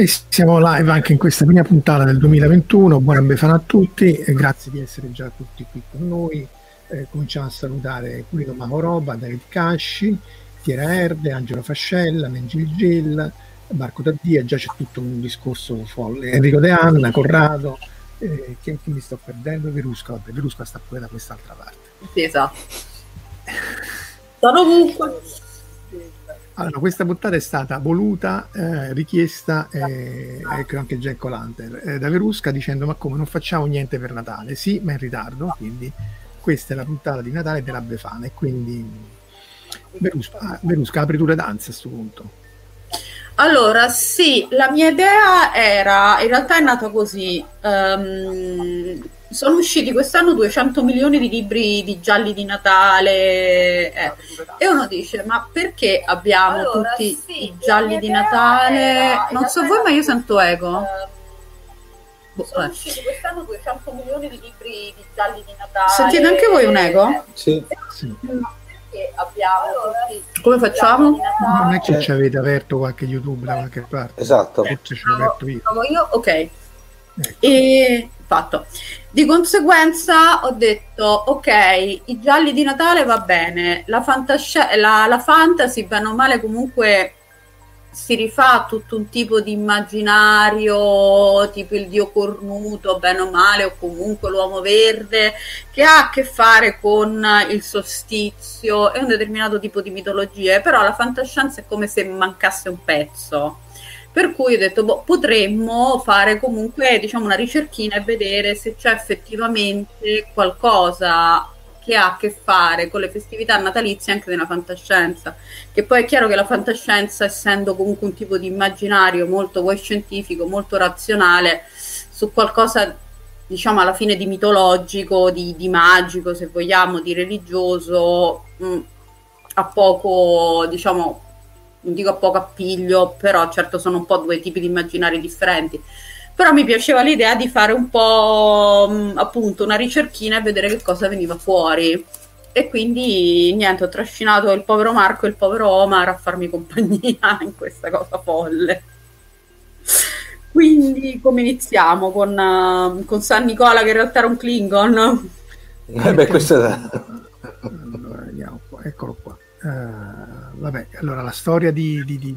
E siamo live anche in questa prima puntata del 2021. Buona Befana a tutti e grazie di essere già tutti qui con noi. Eh, cominciamo a salutare Pulito Mahoroba, David Casci, Tiera Erde, Angelo Fascella, Mengil Gil, Marco Taddia. Già c'è tutto un discorso folle. Enrico De Anna, Corrado. Eh, chi, chi mi sto perdendo? Verusca, vabbè, Verusca sta pure da quest'altra parte. Sì, esatto. Sono ovunque. Allora, questa puntata è stata voluta, eh, richiesta eh, ecco anche Jack O'Lantern eh, da Verusca dicendo ma come non facciamo niente per Natale? Sì, ma in ritardo, quindi questa è la puntata di Natale della Befana e quindi Verusca, ah, Verusca apri tu le danze a questo punto. Allora, sì, la mia idea era, in realtà è nata così, um, sono usciti quest'anno 200 milioni di libri di gialli di Natale eh. e uno dice ma perché abbiamo allora, tutti sì, i gialli di Natale non so voi ma io sento ego uh, sono eh. usciti quest'anno 200 milioni di libri di gialli di Natale sentite anche voi un ego? sì, sì. abbiamo come facciamo? non è che ci avete aperto qualche youtube da qualche parte esatto ci ho aperto io. io ok ecco. e fatto. Di conseguenza ho detto, ok, i gialli di Natale va bene, la, fantasci- la, la fantasy, bene o male, comunque si rifà tutto un tipo di immaginario, tipo il dio cornuto, bene o male, o comunque l'uomo verde, che ha a che fare con il solstizio e un determinato tipo di mitologie, però la fantascienza è come se mancasse un pezzo per cui ho detto, boh, potremmo fare comunque diciamo, una ricerchina e vedere se c'è effettivamente qualcosa che ha a che fare con le festività natalizie anche nella fantascienza. Che poi è chiaro che la fantascienza, essendo comunque un tipo di immaginario molto scientifico, molto razionale, su qualcosa diciamo alla fine di mitologico, di, di magico, se vogliamo, di religioso, mh, mm, a poco, diciamo, non dico a poco appiglio, però certo sono un po' due tipi di immaginari differenti. Però mi piaceva l'idea di fare un po' mh, appunto una ricerchina e vedere che cosa veniva fuori. E quindi niente, ho trascinato il povero Marco e il povero Omar a farmi compagnia in questa cosa folle. Quindi come iniziamo? Con, uh, con San Nicola che in realtà era un Klingon? Eh beh, questo è... Allora, vediamo qua, eccolo qua. Uh vabbè, allora la storia di, di, di,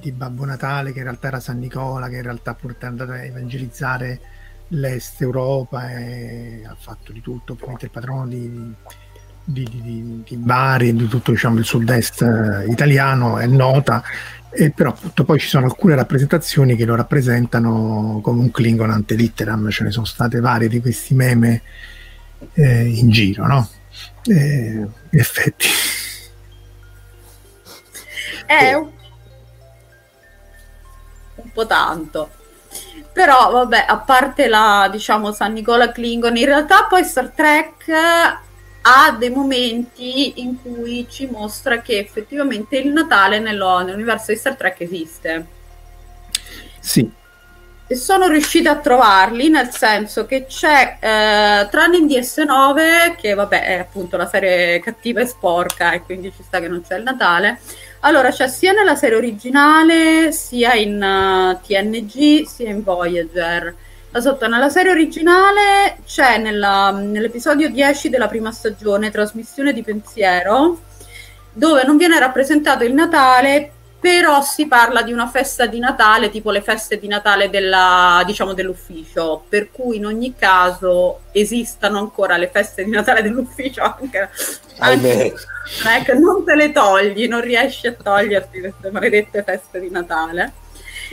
di, Babbo Natale, che in realtà era San Nicola, che in realtà è andato a evangelizzare l'Est Europa e ha fatto di tutto, ovviamente il patrono di Bari e di tutto diciamo, il sud-est eh, italiano è nota, e però appunto, poi ci sono alcune rappresentazioni che lo rappresentano come un Klingon ante litteram, ce ne sono state varie di questi meme eh, in giro, no? Eh, in effetti è un, un po' tanto. Però vabbè, a parte la, diciamo, San Nicola Klingon, in realtà poi Star Trek ha dei momenti in cui ci mostra che effettivamente il Natale nello, nell'universo di Star Trek esiste. Sì. E sono riuscita a trovarli, nel senso che c'è, eh, tranne in DS9, che vabbè è appunto la serie cattiva e sporca e quindi ci sta che non c'è il Natale, allora, c'è sia nella serie originale, sia in uh, TNG, sia in Voyager. La sotto, nella serie originale c'è nella, nell'episodio 10 della prima stagione, trasmissione di pensiero, dove non viene rappresentato il Natale però si parla di una festa di Natale, tipo le feste di Natale della, diciamo, dell'ufficio, per cui in ogni caso esistano ancora le feste di Natale dell'ufficio anche, anche ecco, non te le togli, non riesci a toglierti queste maledette feste di Natale.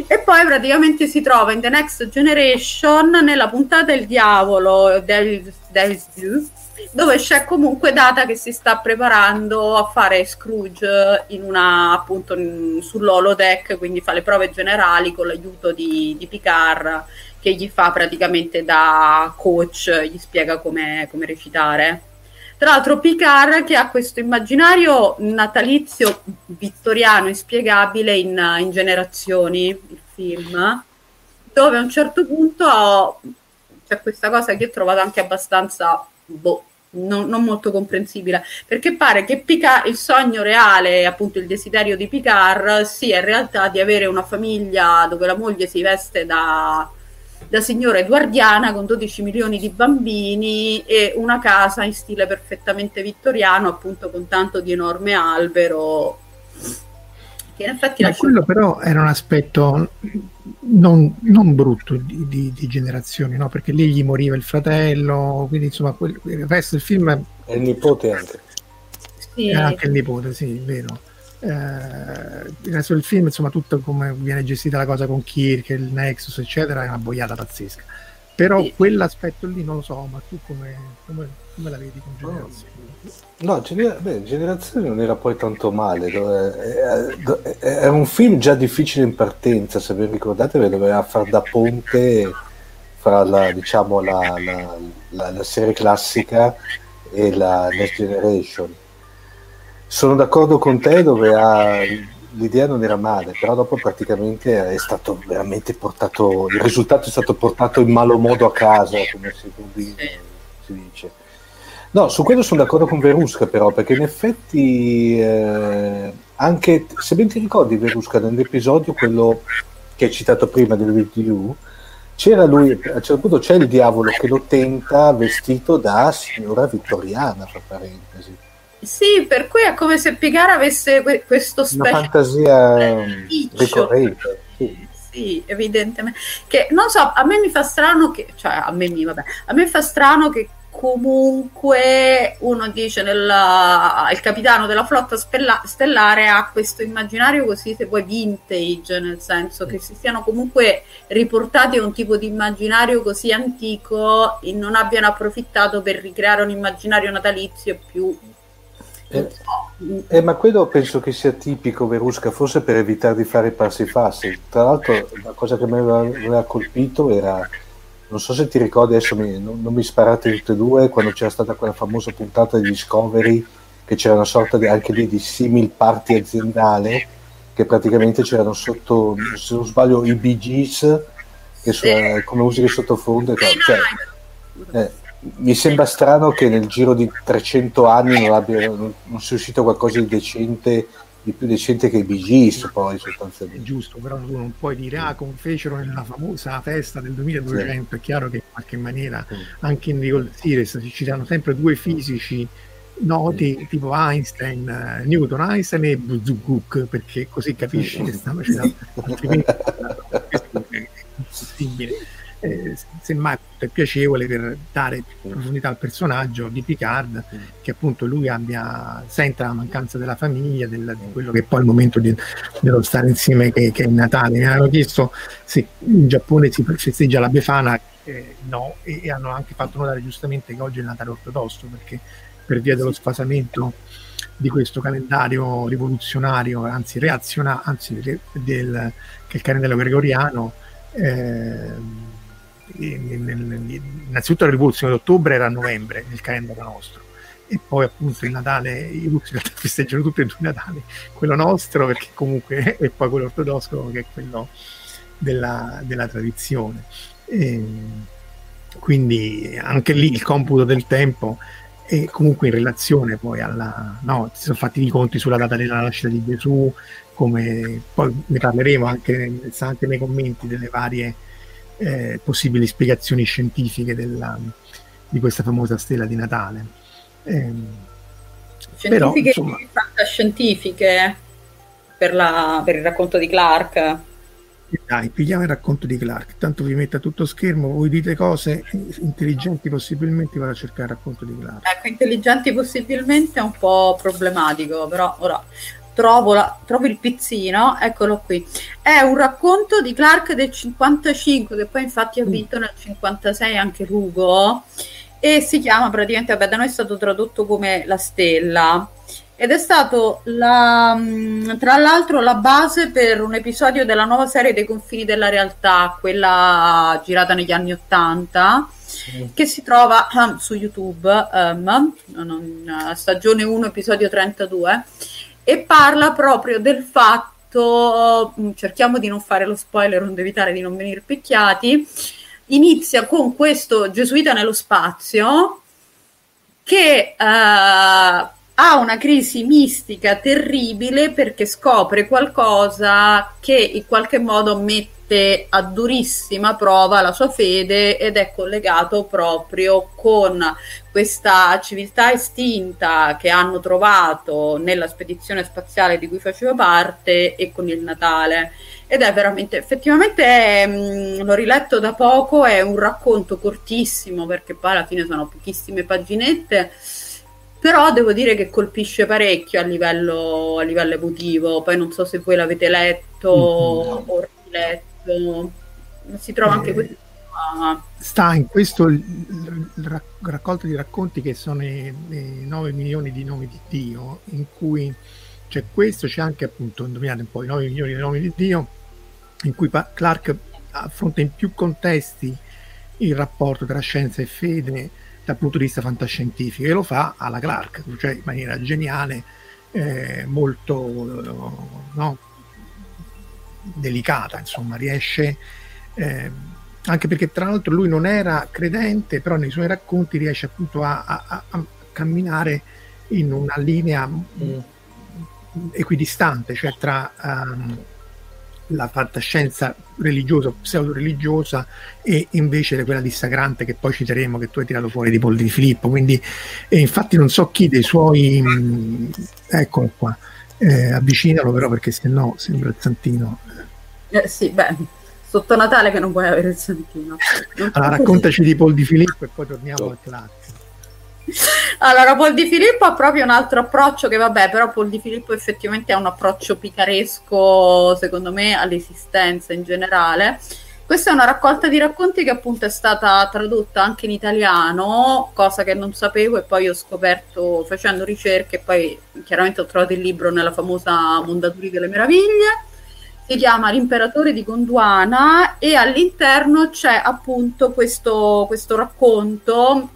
E poi praticamente si trova in The Next Generation nella puntata Il Diavolo, Devil's, Devil's dove c'è comunque Data che si sta preparando a fare Scrooge in una appunto in, sull'holodeck, quindi fa le prove generali con l'aiuto di, di Picard che gli fa praticamente da coach, gli spiega come, recitare. Tra l'altro Picard che ha questo immaginario natalizio vittoriano inspiegabile in, in generazioni, il film, dove a un certo punto c'è questa cosa che ho trovato anche abbastanza boh, non, non, molto comprensibile, perché pare che Picard, il sogno reale, appunto il desiderio di Picard, sia in realtà di avere una famiglia dove la moglie si veste da, da signora edoardiana con 12 milioni di bambini e una casa in stile perfettamente vittoriano, appunto con tanto di enorme albero. Che in effetti Ma quello però era un aspetto non, non brutto di, di, di, generazioni, no? perché lì gli moriva il fratello, quindi insomma quel, il resto del film... E il nipote anche. Sì. Anche il nipote, sì, vero. Eh, il resto del film, insomma, tutto come viene gestita la cosa con Kirk, il Nexus, eccetera, è una boiata pazzesca. Però sì. quell'aspetto lì non lo so, ma tu come, come, come la vedi con Generazione? No, Gener- beh, Generazione non era poi tanto male. Era un film già difficile in partenza, se vi ricordate, doveva far da ponte fra la, diciamo, la, la, la, la serie classica e la Next Generation. Sono d'accordo con te dove ha l'idea non era male, però dopo praticamente è stato veramente portato, il risultato è stato portato in malo modo a casa, come si, si dice. No, su quello sono d'accordo con Verusca però, perché in effetti eh, anche, se ben ti ricordi Verusca, nell'episodio quello che hai citato prima del review, c'era lui, a un certo punto c'è il diavolo che lo tenta vestito da signora vittoriana, fra parentesi. Sì, per cui è come se Picard avesse questo specie Una fantasia ricorrente. Sì. sì. evidentemente. Che non so, a me mi fa strano che, cioè a me mi, vabbè, a me fa strano che comunque uno dice nella, il capitano della flotta spella, stellare ha questo immaginario così se vuoi vintage nel senso che si siano comunque riportati a un tipo di immaginario così antico e non abbiano approfittato per ricreare un immaginario natalizio più eh, eh, ma quello penso che sia tipico Verusca, forse per evitare di fare passi falsi. Tra l'altro, la cosa che mi aveva, colpito era, non so se ti ricordi, adesso mi, non, non, mi sparate tutte e due, quando c'era stata quella famosa puntata di Discovery, che c'era una sorta di, anche lì di simil party aziendale, che praticamente c'erano sotto, se non sbaglio, i Bee Gees, che sì. come musica sottofondo. Cioè, eh, mi sembra strano che nel giro di 300 anni non, abbia, non, non sia uscito qualcosa di decente di più decente che i Gees poi sostanzialmente giusto però tu non puoi dire ah come fecero nella famosa festa del 2200 sì. è chiaro che in qualche maniera sì. anche in Nicole Series ci saranno sempre due fisici noti sì. tipo Einstein, uh, Newton, Einstein e Buzuguk perché così capisci che stanno citando altrimenti è impossibile eh, semmai è piacevole per dare profondità al personaggio di Picard che appunto lui abbia senta la mancanza della famiglia del, di quello che poi è il momento di, dello stare insieme che, che, è Natale. Mi hanno chiesto se in Giappone si festeggia la Befana eh, no e, e, hanno anche fatto notare giustamente che oggi è il Natale ortodosso perché per via dello sfasamento di questo calendario rivoluzionario anzi reazionario anzi del, che è il calendario gregoriano eh, innanzitutto la rivoluzione d'ottobre era a novembre nel calendario nostro e poi appunto il Natale, i russi festeggiano tutti e due i Natali, quello nostro perché comunque e poi quello ortodosso che è quello della, della tradizione. E quindi anche lì il computo del tempo è comunque in relazione poi alla... No, si sono fatti i conti sulla data della nascita di Gesù, come poi ne parleremo anche, anche nei commenti delle varie eh, possibili spiegazioni scientifiche della, di questa famosa stella di Natale. Eh, però, insomma, fantascientifiche per, la, per il racconto di Clark. Dai, pigliamo il racconto di Clark, tanto vi metta tutto schermo, voi dite cose intelligenti possibilmente, vado a cercare il racconto di Clark. Ecco, intelligenti possibilmente è un po' problematico, però ora trovo, la, trovo il pizzino, eccolo qui. È un racconto di Clark del 55, che poi infatti ha mm. vinto nel 56 anche Rugo. e si chiama praticamente, vabbè, da noi è stato tradotto come La Stella ed è stato la, mm, tra l'altro la base per un episodio della nuova serie dei confini della realtà, quella girata negli anni Ottanta, mm. che si trova su YouTube, um, stagione 1, episodio 32, e parla proprio del fatto, mm, cerchiamo di non fare lo spoiler, onde evitare di non venire picchiati, inizia con questo gesuita nello spazio che... Uh, ha una crisi mistica terribile perché scopre qualcosa che in qualche modo mette a durissima prova la sua fede ed è collegato proprio con questa civiltà estinta che hanno trovato nella spedizione spaziale di cui faceva parte e con il Natale. Ed è veramente, effettivamente, mh, l'ho riletto da poco, è un racconto cortissimo perché poi alla fine sono pochissime paginette però devo dire che colpisce parecchio a livello, a livello emotivo. Poi non so se voi l'avete letto mm-hmm. o riletto, si trova eh, anche questo. Sta in questo raccolto di racconti che sono i, i 9 milioni di nomi di Dio, in cui c'è questo, c'è anche appunto, indovinate un po', i 9 milioni di nomi di Dio, in cui Clark affronta in più contesti il rapporto tra scienza e fede dal punto di vista fantascientifico e lo fa alla Clark, cioè in maniera geniale, eh, molto no, delicata, insomma, riesce, eh, anche perché tra l'altro lui non era credente, però nei suoi racconti riesce appunto a, a, a camminare in una linea mm. equidistante, cioè tra... Um, la fantascienza religiosa, pseudo-religiosa e invece quella dissacrante che poi citeremo che tu hai tirato fuori di Paul di Filippo. Quindi eh, infatti non so chi dei suoi mh, mm, eccolo qua. Eh, avvicinalo però perché se no sembra il santino. Eh, sì beh sotto Natale che non puoi avere il santino allora raccontaci di Paul di Filippo e poi torniamo al classico allora, Paul Di Filippo ha proprio un altro approccio che vabbè, però Paul Di Filippo effettivamente ha un approccio picaresco, secondo me, all'esistenza in generale. Questa è una raccolta di racconti che appunto è stata tradotta anche in italiano, cosa che non sapevo e poi ho scoperto facendo ricerche e poi chiaramente ho trovato il libro nella famosa Mondatori delle Meraviglie. Si chiama L'imperatore di Gondwana e all'interno c'è appunto questo, questo racconto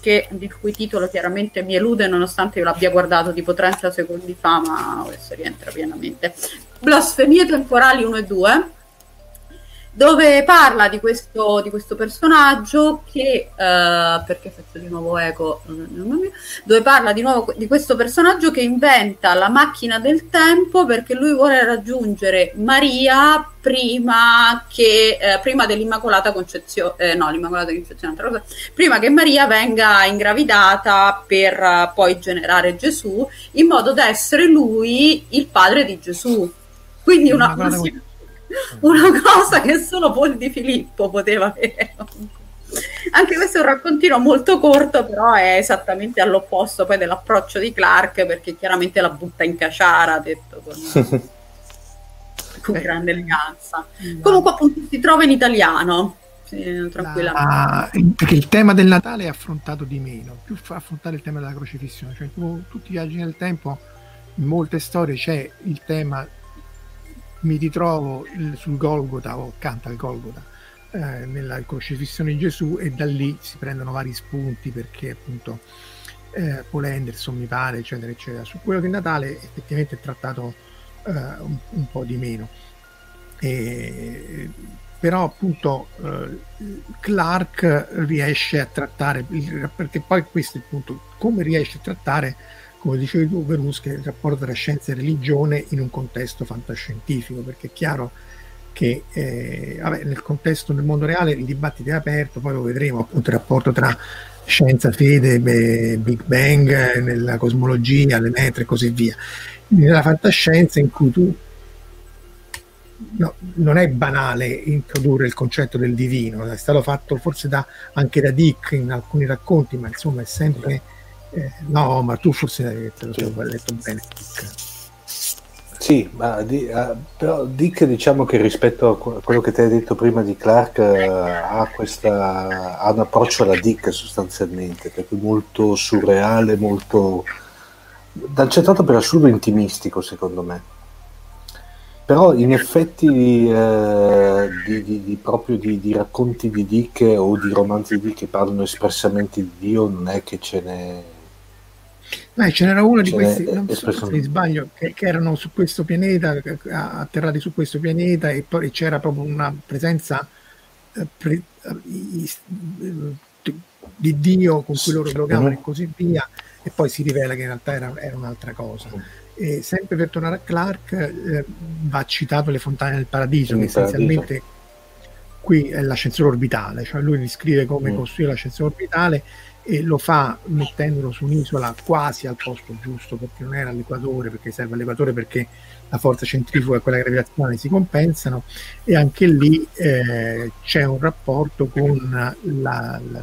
che, il cui titolo chiaramente mi elude nonostante io l'abbia guardato tipo 30 secondi fa, ma adesso rientra pienamente. Blasfemie temporali 1 e 2 dove parla di questo, di questo personaggio che, uh, perché faccio di nuovo eco, dove parla di nuovo di questo personaggio che inventa la macchina del tempo perché lui vuole raggiungere Maria prima, che, eh, prima dell'Immacolata Concezione, eh, no, l'Immacolata Concezione, cosa, prima che Maria venga ingravidata per uh, poi generare Gesù, in modo da essere lui il padre di Gesù. Quindi una, una, una cosa che solo Paul di Filippo poteva avere. Anche questo è un raccontino molto corto, però è esattamente all'opposto poi dell'approccio di Clark, perché chiaramente la butta in caciara, detto con, con grande eleganza. Comunque appunto si trova in italiano. Sì, tranquillamente. La, perché il tema del Natale è affrontato di meno, più fa affrontare il tema della crocifissione, cioè tutti i viaggi nel tempo, in molte storie c'è il tema mi ritrovo sul Golgota o accanto al Golgota eh, nella crocifissione di Gesù e da lì si prendono vari spunti perché appunto eh, Paul Anderson mi pare eccetera eccetera. Su quello che Natale effettivamente è trattato eh, un, un, po' di meno. E, però appunto eh, Clark riesce a trattare perché poi questo è il punto come riesce a trattare come dicevi tu Veruschi, il rapporto tra scienza e religione in un contesto fantascientifico, perché è chiaro che eh, vabbè, nel contesto del mondo reale il dibattito è aperto, poi lo vedremo appunto il rapporto tra scienza, fede, beh, Big Bang, nella cosmologia, le metre e così via. Nella fantascienza in cui tu no, non è banale introdurre il concetto del divino, è stato fatto forse da, anche da Dick in alcuni racconti, ma insomma è sempre eh, no, ma tu forse te lo sì. letto bene. Sì, ma di, uh, però Dick diciamo che rispetto a quello che ti hai detto prima di Clark uh, ha, questa, ha un approccio alla Dick sostanzialmente, perché molto surreale, molto dal centrato per assurdo intimistico secondo me. Però in effetti eh, di, di, di, proprio di, racconti di Dick o di romanzi di Dick che parlano espressamente di Dio non è che ce n'è Beh, ce n'era uno di questi, non so se mi sbaglio, che, che, erano su questo pianeta, atterrati su questo pianeta e poi c'era proprio una presenza eh, pre, eh, di Dio con cui loro dialogavano e così via, e poi si rivela che in realtà era, era un'altra cosa. E sempre per tornare a Clark, eh, va citato le fontane del paradiso, che essenzialmente qui è l'ascensore orbitale, cioè lui descrive come mm. costruire l'ascensore orbitale e lo fa mettendolo su un'isola quasi al posto giusto perché non era all'equatore, perché serve all'equatore perché la forza centrifuga e quella gravitazionale si compensano e anche lì eh, c'è un rapporto con la, la, la,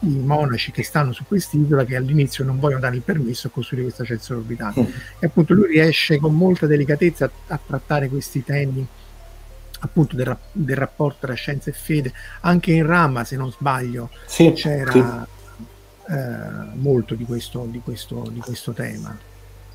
i monaci che stanno su quest'isola che all'inizio non vogliono dare il permesso a costruire questa ascensore orbitale mm. e appunto lui riesce con molta delicatezza a, a trattare questi temi appunto del, del, rapporto tra scienza e fede anche in Rama se non sbaglio sì, c'era sì eh, molto di questo, di, questo, di questo tema.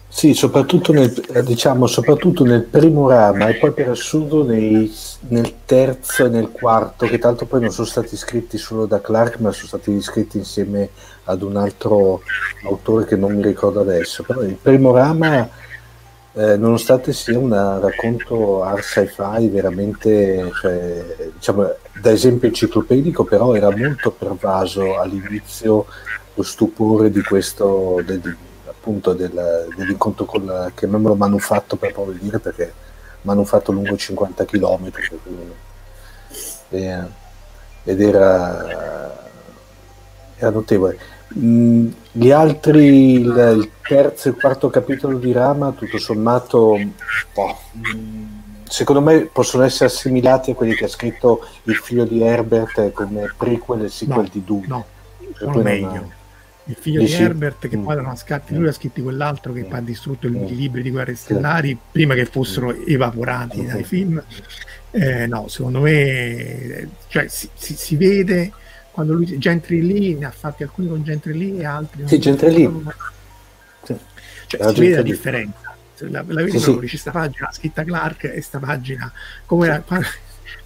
Sì, soprattutto nel, diciamo, soprattutto nel primo rama e poi per assurdo nei, nel terzo e nel quarto, che tanto poi non sono stati scritti solo da Clark, ma sono stati scritti insieme ad un altro autore che non mi ricordo adesso. Però il primo rama, eh, nonostante sia un racconto art sci-fi veramente, cioè, diciamo, da esempio enciclopedico, però era molto pervaso all'inizio lo stupore di questo, del, appunto del, dell'incontro con la, chiamiamolo manufatto per proprio dire perché manufatto lungo 50 km e, ed era, era notevole. Mm, gli altri, il, il, terzo e il quarto capitolo di Rama, tutto sommato, boh, secondo me possono essere assimilati a quelli che ha scritto il figlio di Herbert come prequel e sequel no, di Dune. No, sono meglio il figlio Dici? di Herbert che mm. poi non scatti, lui ha scritto quell'altro che poi ha distrutto mm. i libri di guerre stellari prima che fossero mm. evaporati mm. dai film eh, no secondo me cioè, si, si, si, vede quando lui Gentry Lee ne ha fatti alcuni con Gentry Lee e altri sì, Gentry Lee sì. cioè, si vede la differenza la, la vedi sì, sì. sta pagina scritta Clark e sta pagina come era,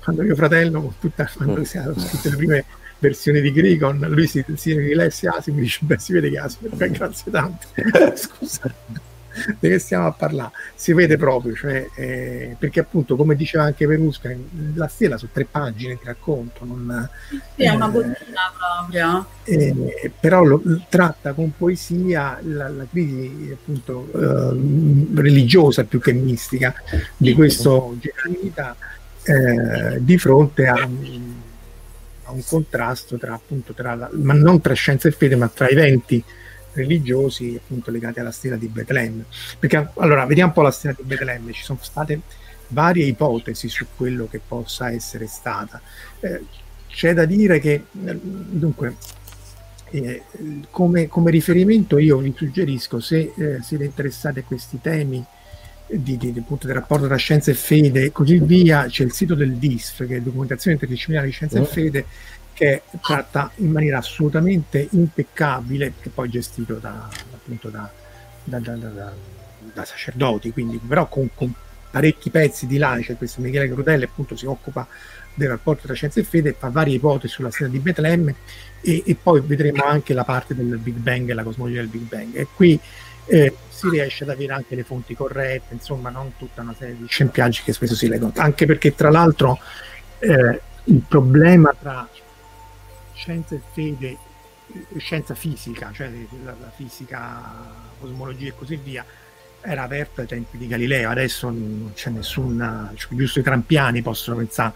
quando mio fratello con tutta, quando mm. si erano scritte le prime versione di Gricon, lui si, si rilesse Asimov dice, beh si vede che Asimov, beh, grazie tanto, scusa, di che stiamo a parlare? Si vede proprio, cioè, eh, perché appunto, come diceva anche Perusca, la stella su tre pagine di racconto, non, sì, è una eh, bottina proprio. Eh, però lo, tratta con poesia la, la crisi appunto eh, religiosa più che mistica di questo Geranita eh, di fronte a a un contrasto tra appunto tra la, ma non tra scienza e fede, ma tra eventi religiosi appunto legati alla stella di Betlemme. Perché allora vediamo un po' la stella di Betlemme, ci sono state varie ipotesi su quello che possa essere stata. Eh, c'è da dire che dunque eh, come, come, riferimento io vi suggerisco se eh, siete interessati a questi temi di, di, appunto, del rapporto tra scienza e fede e così via, c'è il sito del DISF, che è Documentazione Interdisciplinare di Scienza mm. e Fede, che tratta in maniera assolutamente impeccabile, che poi gestito da, appunto da, da, da, sacerdoti, quindi però con, con parecchi pezzi di là, c'è questo Michele Crudelli appunto si occupa del rapporto tra scienza e fede, fa varie ipotesi sulla stella di Betlemme e, e, poi vedremo anche la parte del Big Bang e la cosmologia del Big Bang. E qui eh, si riesce ad avere anche le fonti corrette, insomma, non tutta una serie di scempiaggi che spesso si leggono. Anche perché, tra l'altro, eh, il problema tra scienza e fede, scienza fisica, cioè la, la fisica, cosmologia e così via, era aperto ai tempi di Galileo, adesso non c'è nessun, cioè, giusto i trampiani possono pensare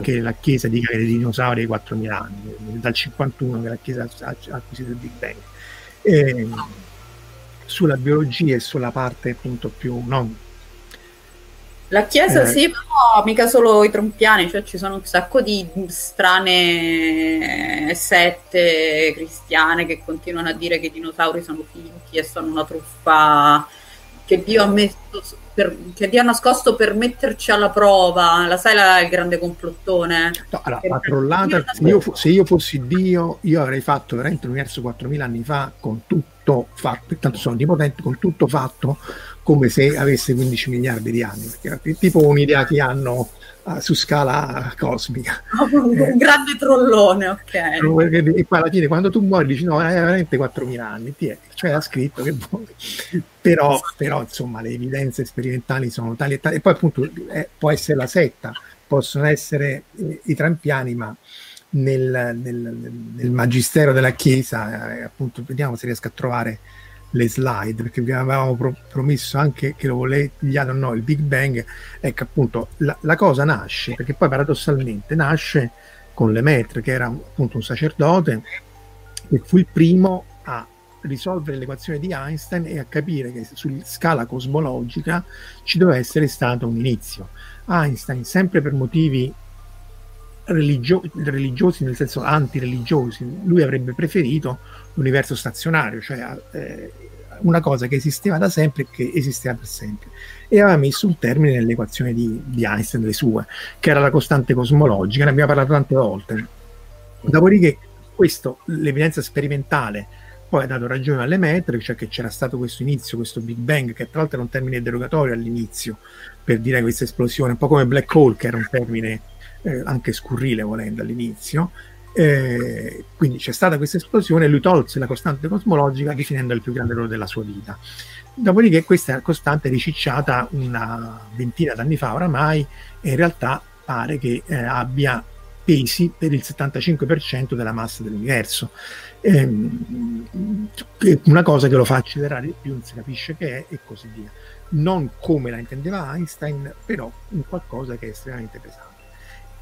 che la Chiesa dica che i dinosauri hai 4.000 anni, dal 51 che la Chiesa ha acquisito il Big Bang. E, sulla biologia e sulla parte appunto più non la chiesa eh. sì, però mica solo i trompiani, cioè ci sono un sacco di strane sette cristiane che continuano a dire che i dinosauri sono finti e sono una truffa che Dio ha messo per, che Dio ha nascosto per metterci alla prova, la sai la, il grande complottone? No, allora, la trollata, io, se io fossi Dio, io avrei fatto veramente l'universo 4.000 anni fa con tutto fatto, tanto sono onnipotente, con tutto fatto come se avesse 15 miliardi di anni, perché tipo un'idea che hanno su scala cosmica. un eh, grande trollone, ok. E poi alla fine quando tu muori dici no, hai veramente 4.000 anni, ti è, cioè ha scritto che vuoi. Però, però insomma le evidenze sperimentali sono tali e tali, e poi appunto eh, può essere la setta, possono essere eh, i trampiani, ma nel, nel, nel, magistero della Chiesa, eh, appunto vediamo se riesco a trovare le slide perché vi avevamo pro- promesso anche che lo vogliate o no il Big Bang ecco appunto la, la, cosa nasce perché poi paradossalmente nasce con Lemaitre che era appunto un sacerdote e fu il primo a risolvere l'equazione di Einstein e a capire che su scala cosmologica ci doveva essere stato un inizio. Einstein sempre per motivi religio- religiosi nel senso antireligiosi lui avrebbe preferito l'universo stazionario, cioè eh, una cosa che esisteva da sempre e che esisteva per sempre. E aveva messo un termine nell'equazione di, di Einstein, le sue, che era la costante cosmologica, ne abbiamo parlato tante volte. Dopodiché, questo, l'evidenza sperimentale poi ha dato ragione alle metriche, cioè che c'era stato questo inizio, questo Big Bang, che tra l'altro era un termine derogatorio all'inizio, per dire questa esplosione, un po' come black hole, che era un termine eh, anche scurrile volendo all'inizio, eh, quindi c'è stata questa esplosione lui tolse la costante cosmologica definendo il più grande errore della sua vita. Dopodiché questa costante è ricicciata una ventina d'anni fa oramai e in realtà pare che eh, abbia pesi per il 75% della massa dell'universo. Eh, una cosa che lo fa accelerare di più, non si capisce che è e così via. Non come la intendeva Einstein, però un qualcosa che è estremamente pesante.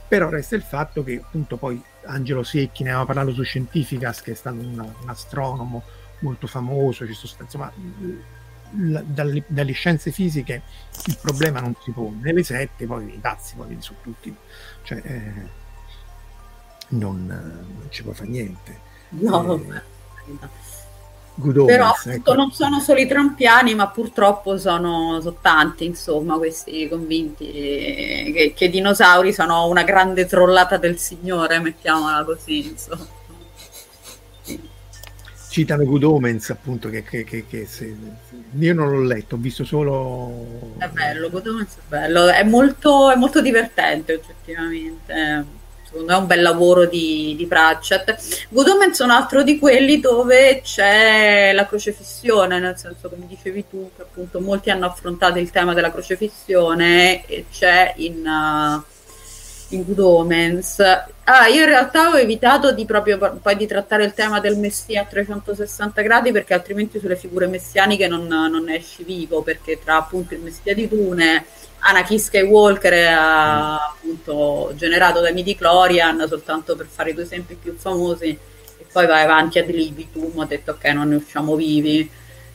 Però resta il fatto che appunto poi Angelo Secchi, ne aveva parlato su Scientificas, che è stato un, un astronomo molto famoso, ci sono, insomma, l- dalle, dalle, scienze fisiche il problema non si pone, nelle sette poi i cazzi poi su tutti, cioè eh, non, non, ci può fare niente. No, eh, Good Però ecco. non sono solo i trampiani, ma purtroppo sono, sono tanti, insomma, questi convinti che, che, i dinosauri sono una grande trollata del Signore, mettiamola così, insomma. Citano Good Omens, appunto, che, che, che se, io non l'ho letto, ho visto solo... È bello, Good Omens è bello, è molto, è molto divertente oggettivamente secondo me è un bel lavoro di, di Pratchett. Good Omens è un altro di quelli dove c'è la crocefissione, nel senso come dicevi tu, che appunto molti hanno affrontato il tema della crocefissione e c'è in, uh, in Good Omens. Ah, io in realtà ho evitato di proprio poi di trattare il tema del Messia a 360 gradi perché altrimenti sulle figure messianiche non, non ne esci vivo, perché tra appunto il Messia di Dune Anakin Skywalker è appunto generato da midi Clorian soltanto per fare i due esempi più famosi e poi vai avanti ad libitum ho detto ok non ne usciamo vivi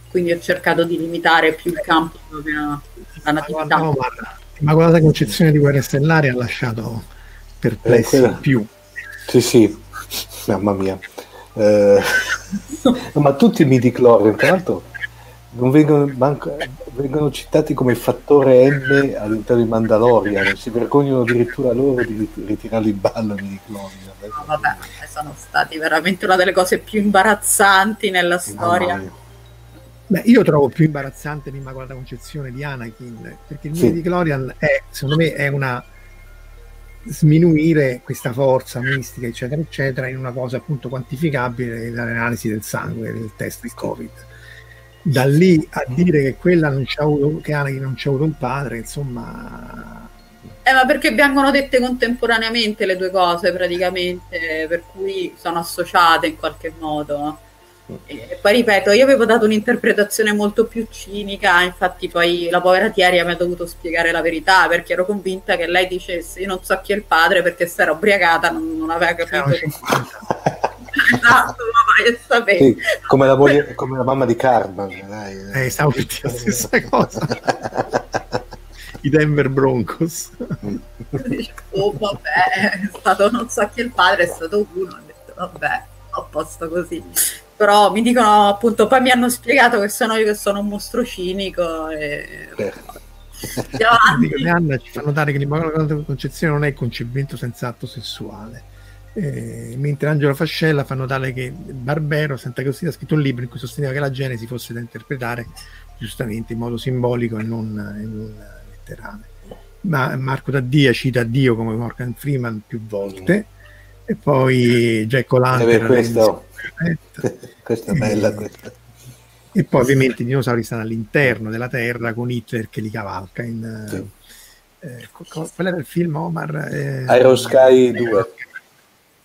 quindi ho cercato di limitare più il campo proprio la natività no, ma quella concezione di guerra stellare ha lasciato perplessi eh, più sì sì mamma mia eh, ma tutti i midi Clorian tra l'altro non vengono, manco, vengono, citati come fattore M all'interno di Mandalorian, si vergognano addirittura loro di ritirarli in ballo di cloni. No, vabbè, sono stati veramente una delle cose più imbarazzanti nella storia. No, Beh, io trovo più imbarazzante l'Immacolata Concezione di Anakin, perché il sì. di Clorian è, secondo me, è una sminuire questa forza mistica, eccetera, eccetera, in una cosa appunto quantificabile dall'analisi del sangue, del test del Covid da lì a dire che quella non c'ha avuto, che Anakin non c'ha avuto un padre, insomma. Eh, ma perché vengono dette contemporaneamente le due cose praticamente, per cui sono associate in qualche modo. E poi ripeto, io avevo dato un'interpretazione molto più cinica, infatti poi la povera Thierry mi ha dovuto spiegare la verità perché ero convinta che lei dicesse io non so chi è il padre perché se era ubriacata non, non aveva capito. esatto, vai a sapere. Sì, come, la moglie, come, la mamma di Carmen. Dai. Eh, stavo per dire la stessa cosa. I Denver Broncos. oh, vabbè, è stato, non so chi è il padre, è stato uno, ho detto vabbè, a posto così. Però mi dicono appunto, poi mi hanno spiegato che sono io che sono un mostro cinico e... Anna ci fanno notare che l'Immacolata Concezione non è il concepimento senza atto sessuale. Eh, mentre Angelo Fascella fa notare che Barbero Santa Cristina ha scritto un libro in cui sosteneva che la Genesi fosse da interpretare giustamente in modo simbolico e non, e non letterale. Ma Marco Taddia cita Dio come Morgan Freeman più volte e poi Jack O'Lantern eh questo, questa è bella e, questa. e poi ovviamente i dinosauri stanno all'interno della terra con Hitler che li cavalca in, sì. eh, qual era il film Omar? Eh, Iron Sky 2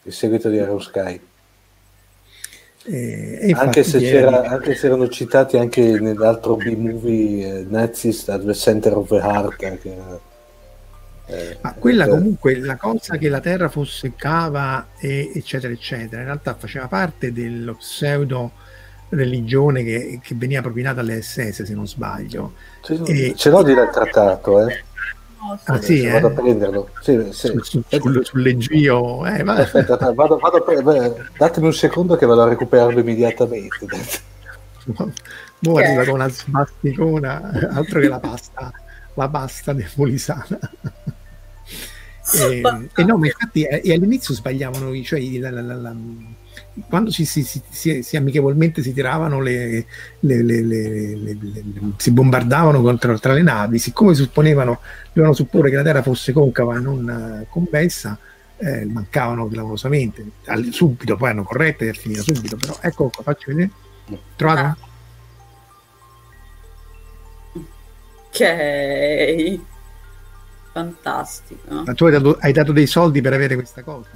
il seguito di Iron Sky e, anche, se c'era, anche, se erano citati anche nell'altro B-movie eh, Nazis at the Center of the Heart che era eh, Ma quella eh, comunque, la cosa che la Terra fosse cava, e, eccetera, eccetera, in realtà faceva parte dello pseudo religione che, che veniva propinata alle SS, se non sbaglio. Ce, e, ce l'ho di dal trattato, eh. Ah, sì, eh? vado a prenderlo sì, sì. Su, su, sul, sull'eggio eh, Aspetta, vado, vado a pre- datemi un secondo che vado a recuperarlo immediatamente Mo arriva con una smasticona altro che la pasta la pasta nebulisana e, e, no, ma infatti e all'inizio sbagliavano, cioè la, la, la, quando si, si, si, si, amichevolmente si tiravano le, le, le, si bombardavano contro, tra le navi, siccome supponevano, dovevano supporre che la Terra fosse concava e non convessa, eh, mancavano clamorosamente. All, subito, poi hanno corretto e è finita subito, però ecco qua, faccio vedere. Trovato? Ok fantastico. Ma tu hai dato, hai dato, dei soldi per avere questa cosa?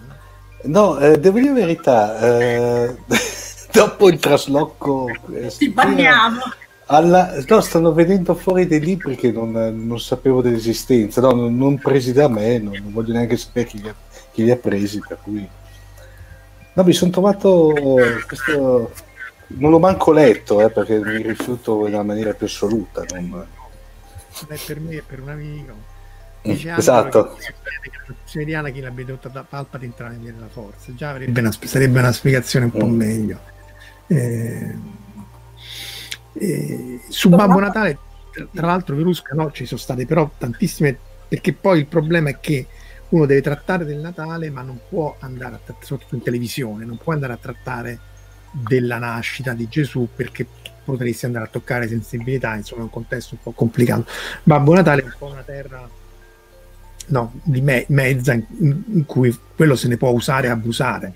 No, eh, devo dire la verità. Eh, dopo il trasloco... Eh, Ti banniamo! Alla, no, stanno venendo fuori dei libri che non, non sapevo dell'esistenza, no, non, non, presi da me, non, non voglio neanche sapere chi li, ha, chi li, ha, presi, per cui... No, mi sono trovato questo... Non l'ho manco letto, eh, perché mi rifiuto nella maniera più assoluta. Non... Beh, per me e per un amico. Dice esatto. Che chi l'abbia detto da Palpatine tranne la forza. Già una, sarebbe una spiegazione un po' mm. meglio. Eh, eh, su Babbo Natale, tra l'altro, Verusca no, ci sono state però tantissime, perché poi il problema è che uno deve trattare del Natale, ma non può andare a trattare, soprattutto in televisione, non può andare a trattare della nascita di Gesù perché potresti andare a toccare sensibilità, insomma è un contesto un po' complicato. Babbo Natale è un po' una terra no, di me- mezza in, in, cui quello se ne può usare e abusare.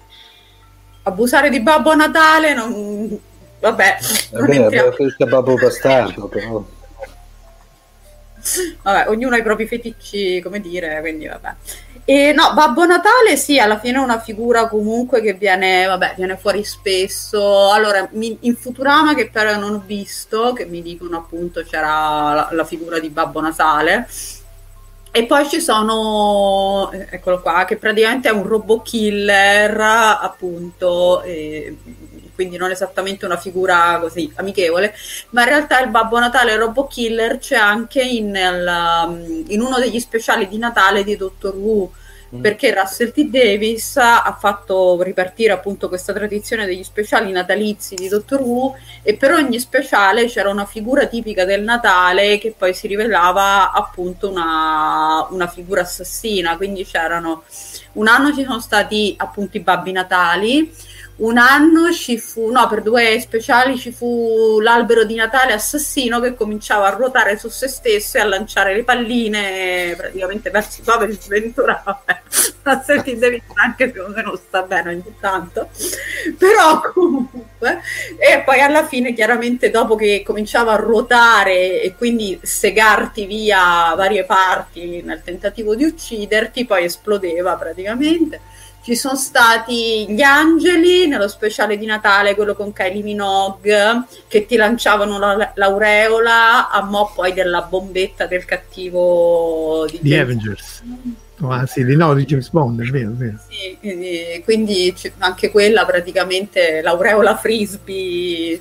Abusare di Babbo Natale non... Vabbè, Vabbè questo è Babbo Bastardo però. Vabbè, ognuno ha i propri feticci, come dire, quindi vabbè. E no, Babbo Natale sì, alla fine è una figura comunque che viene, vabbè, viene fuori spesso. Allora, mi, in Futurama, che però non ho visto, che mi dicono appunto c'era la, la figura di Babbo Natale, e poi ci sono, eh, eccolo qua, che praticamente è un robot killer, appunto, eh, quindi non esattamente una figura così amichevole, ma in realtà il Babbo Natale robot killer c'è anche in, in uno degli speciali di Natale di Doctor Who Mm. perché Russell T. Davis ha fatto ripartire appunto questa tradizione degli speciali natalizi di Doctor Who e per ogni speciale c'era una figura tipica del Natale che poi si rivelava appunto una, una figura assassina, quindi c'erano un anno ci sono stati appunto i babbi natali, un anno ci fu, no, per due speciali ci fu l'albero di Natale assassino che cominciava a ruotare su se stesso e a lanciare le palline praticamente verso i poveri sventuravi. Ma senti, devi anche secondo me non sta bene ogni tanto. Però comunque, e poi alla fine, chiaramente, dopo che cominciava a ruotare e quindi segarti via varie parti nel tentativo di ucciderti, poi esplodeva praticamente ci sono stati gli angeli nello speciale di Natale, quello con Kylie Minogue, che ti lanciavano la, l'aureola, a mo' poi della bombetta del cattivo di The Avengers. Oh, ah, sì, di no, di James Bond, è vero, è vero. Sì, quindi, quindi anche quella praticamente l'aureola frisbee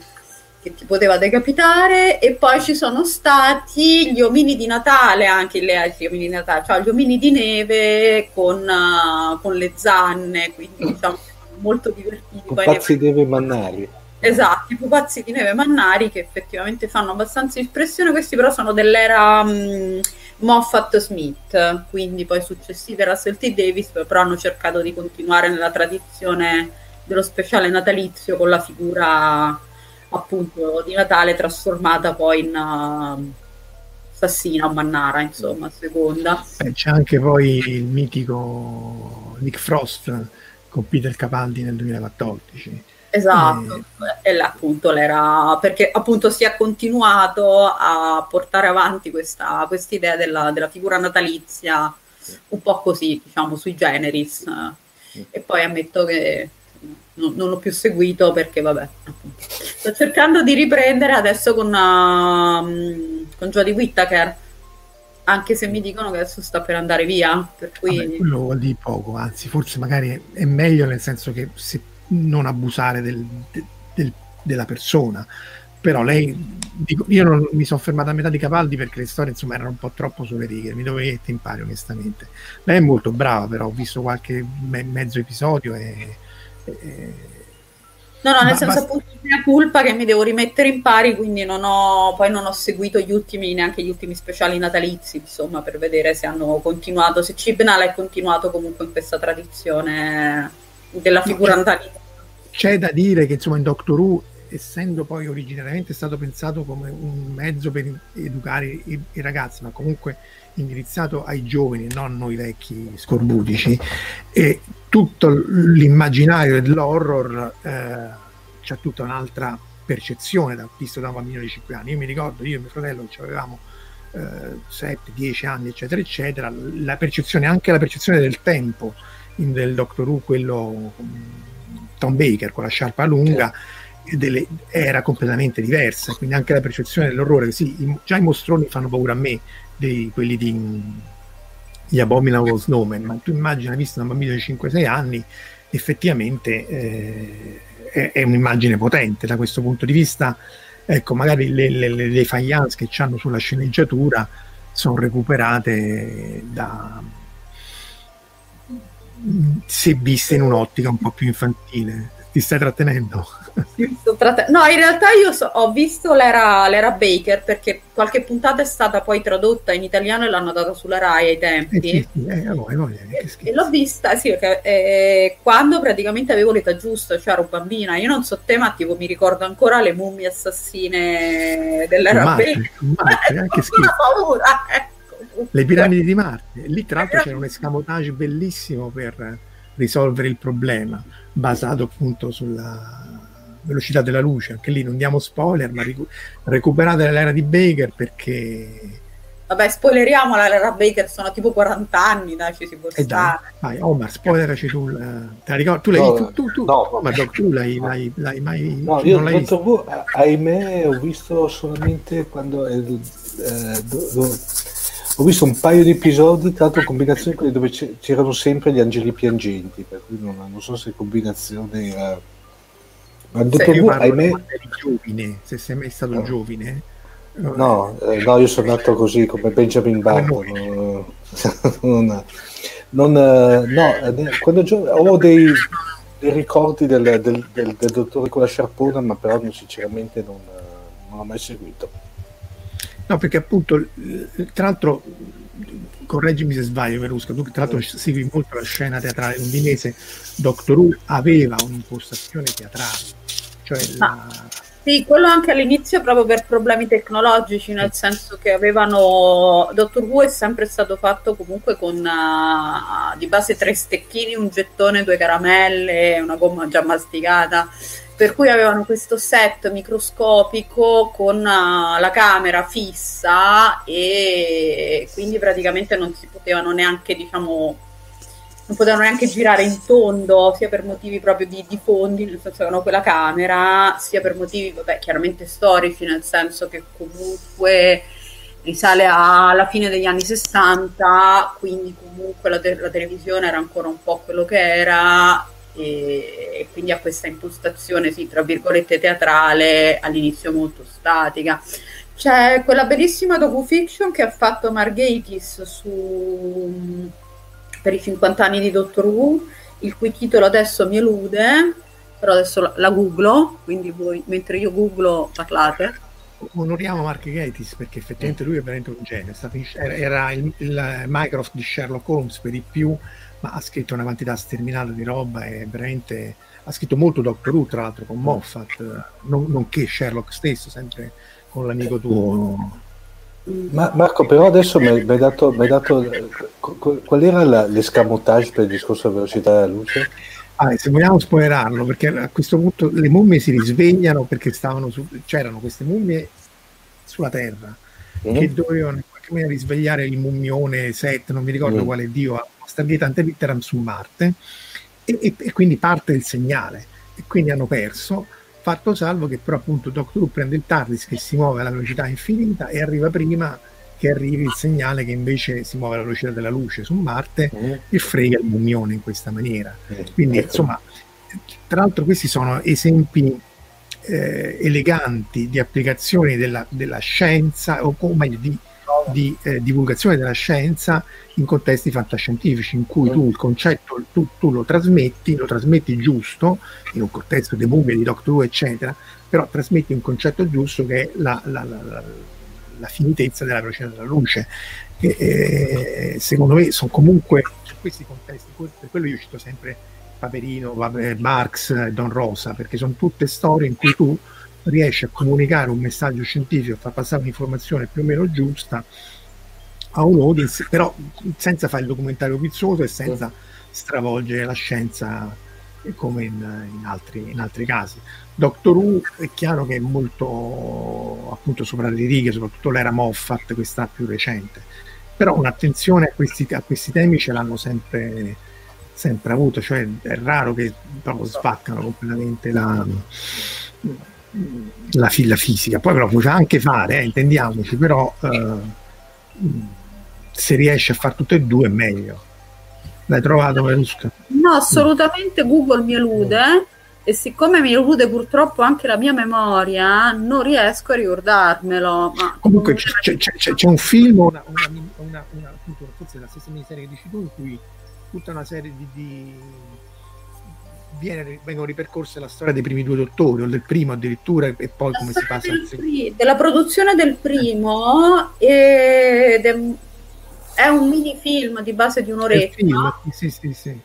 che ti poteva decapitare e poi ci sono stati gli omini di Natale anche le, gli omini di Natale, cioè gli omini di neve con, uh, con le zanne quindi diciamo molto divertiti. Con pazzi deve mannari. Esatto, i pupazzi di neve mannari che effettivamente fanno abbastanza impressione, questi però sono dell'era um, Moffat Smith, quindi poi successivi a Russell T. Davis, però hanno cercato di continuare nella tradizione dello speciale natalizio con la figura appunto di Natale trasformata poi in uh, Sassina o Mannara, insomma, a seconda. Beh, c'è anche poi il mitico Nick Frost con Peter Capaldi nel 2014 Esatto, e, e appunto l'era perché appunto si è continuato a portare avanti questa idea della, della, figura natalizia un po' così, diciamo, sui generis. E poi ammetto che non, non l'ho più seguito perché, vabbè, appunto. sto cercando di riprendere adesso con, uh, con Jodie Whittaker anche se mi dicono che adesso sta per andare via. Per cui... Vabbè, quello vuol dire poco, anzi, forse magari è meglio nel senso che se non abusare del, del, della persona. Però lei, io non mi sono fermata a metà di Capaldi perché le storie insomma erano un po' troppo sulle righe, mi dovete impari onestamente. Lei è molto brava, però ho visto qualche me- mezzo episodio e, No, no, nel Ma, senso appunto mia colpa che mi devo rimettere in pari, quindi non ho, poi non ho seguito gli ultimi, neanche gli ultimi speciali natalizi, insomma, per vedere se hanno continuato, se Cibnal è continuato comunque in questa tradizione della figura natalizia. C'è da dire che insomma in Doctor Who, essendo poi originariamente stato pensato come un mezzo per educare i, i ragazzi, ma comunque indirizzato ai giovani, non noi vecchi scorbutici, e tutto l'immaginario dell'horror eh, c'è tutta un'altra percezione da, visto da un bambino di 5 anni. Io mi ricordo, io e mio fratello avevamo eh, 7, 10 anni, eccetera, eccetera, la percezione, anche la percezione del tempo in del Doctor Who, quello Tom Baker con la sciarpa lunga, delle, era completamente diversa, quindi anche la percezione dell'orrore, sì, i, già i mostroni fanno paura a me, dei, quelli di gli Abominable Snowman, ma tu immagina, visto da un bambino di 5-6 anni, effettivamente eh, è, è, un'immagine potente da questo punto di vista. Ecco, magari le, le, le, le faglianze che hanno sulla sceneggiatura sono recuperate da, se viste in un'ottica un po' più infantile. Ti stai trattenendo? No, in realtà io so, ho visto l'era, l'era, Baker perché qualche puntata è stata poi tradotta in italiano e l'hanno data sulla Rai ai tempi. Eh, sì, eh, voi, voi, e, e, l'ho vista, sì, perché eh, quando praticamente avevo l'età giusta, cioè ero bambina, io non so te, ma tipo mi ricordo ancora le mummie assassine dell'era Baker. Marte, anche schifo. paura, eh le piramidi di Marte. Lì tra l'altro c'era un escamotage bellissimo per risolvere il problema, basato appunto sulla velocità della luce. Anche lì non diamo spoiler, ma ricu- recuperate l'era di Baker perché... Vabbè, spoileriamo l'era Baker, sono tipo 40 anni, dai, ci si può e eh stare. Dai, vai, Omar, spoileraci tu. Uh, te la ricordi? Tu l'hai, no, tu, tu, tu, no, Omar, tu l'hai, l'hai, l'hai mai... No, io non l'hai visto? Who, ahimè, ho visto solamente quando... Eh, do, do, ho visto un paio di episodi, tra l'altro combinazioni quelli dove c'erano sempre gli angeli piangenti, per cui non, non so se combinazione era... Ma il dottor Wu, ahimè... Giovine, se sei mai stato no. giovane... No, eh, no, io sono nato così come Benjamin Button. non, non, eh, no, eh, quando gio- ho dei, dei ricordi del, del, del, del, dottore con la sciarpona, ma però sinceramente non, non l'ho mai seguito. No, perché appunto, tra l'altro, correggimi se sbaglio, Verusca, tu tra l'altro segui molto la scena teatrale londinese, Doctor Who aveva un'impostazione teatrale, cioè ah, la... Sì, quello anche all'inizio proprio per problemi tecnologici, nel senso che avevano... Doctor Who è sempre stato fatto comunque con uh, di base tre stecchini, un gettone, due caramelle, una gomma già masticata per cui avevano questo set microscopico con uh, la camera fissa e quindi praticamente non si potevano neanche diciamo non potevano neanche girare in tondo sia per motivi proprio di, di fondi nel senso che avevano quella camera sia per motivi vabbè chiaramente storici nel senso che comunque risale alla fine degli anni 60 quindi comunque la, te- la televisione era ancora un po' quello che era e, quindi ha questa impostazione, sì, tra virgolette, teatrale, all'inizio molto statica. C'è quella bellissima docu-fiction che ha fatto Margaitis su, per i 50 anni di Doctor Who, il cui titolo adesso mi elude, però adesso la, googlo, quindi voi mentre io googlo parlate. Onoriamo Mark Gatiss perché effettivamente lui è veramente un genio, era il, il Mycroft di Sherlock Holmes per di più, ma ha scritto una quantità sterminata di roba e veramente ha scritto molto Doctor Who tra l'altro con Moffat, non, nonché Sherlock stesso, sempre con l'amico tuo ma Marco, però adesso mi hai dato, dato, qual era l'escamotage per il discorso della velocità della luce? Ah, se vogliamo spoilerarlo, perché a questo punto le mummie si risvegliano perché stavano su, c'erano queste mummie sulla Terra mm. che dovevano in qualche maniera risvegliare il mummione Set, non mi ricordo mm. quale dio, a Stargate Antevitteram su Marte e, e, e quindi parte il segnale e quindi hanno perso fatto salvo che però appunto Doctor Who prende il TARDIS che si muove alla velocità infinita e arriva prima che arrivi il segnale che invece si muove alla velocità della luce su Marte mm. e frega il mummione in questa maniera. Mm. Quindi ecco. insomma, tra l'altro questi sono esempi eh, eleganti di applicazioni della, della scienza o, o meglio di di eh, divulgazione della scienza in contesti fantascientifici in cui tu il concetto tu, tu, lo trasmetti, lo trasmetti giusto in un contesto di mummie, di Doctor Who eccetera, però trasmetti un concetto giusto che è la, la, la, la finitezza della velocità della luce che eh, secondo me sono comunque questi contesti, per quello io cito sempre Paperino, Marx, Don Rosa perché sono tutte storie in cui tu riesce a comunicare un messaggio scientifico, a far passare un'informazione più o meno giusta a un audience, però senza fare il documentario pizzoso e senza stravolgere la scienza come in, in, altri, in altri, casi. Doctor Who è chiaro che è molto appunto sopra le righe, soprattutto l'era Moffat, questa più recente, però un'attenzione a questi, a questi temi ce l'hanno sempre, sempre avuto, cioè è raro che proprio sbaccano completamente la la, la fisica, poi lo puoi anche fare, eh, intendiamoci, però eh, se riesci a fare tutte e due è meglio. L'hai trovato Verusca? No, assolutamente Google mi elude e siccome mi elude purtroppo anche la mia memoria, non riesco a ricordarmelo. Ma Comunque c'è, c'è, c'è, c'è, un film, una, una, una, una, forse la stessa miniserie che dici tu, in cui tutta una serie di, di viene, vengono ripercorse la storia dei primi due dottori o del primo addirittura e poi la come si passa al secondo. Della produzione del primo ed è, è un mini film di base di un'oretta. Film, sì, sì, sì.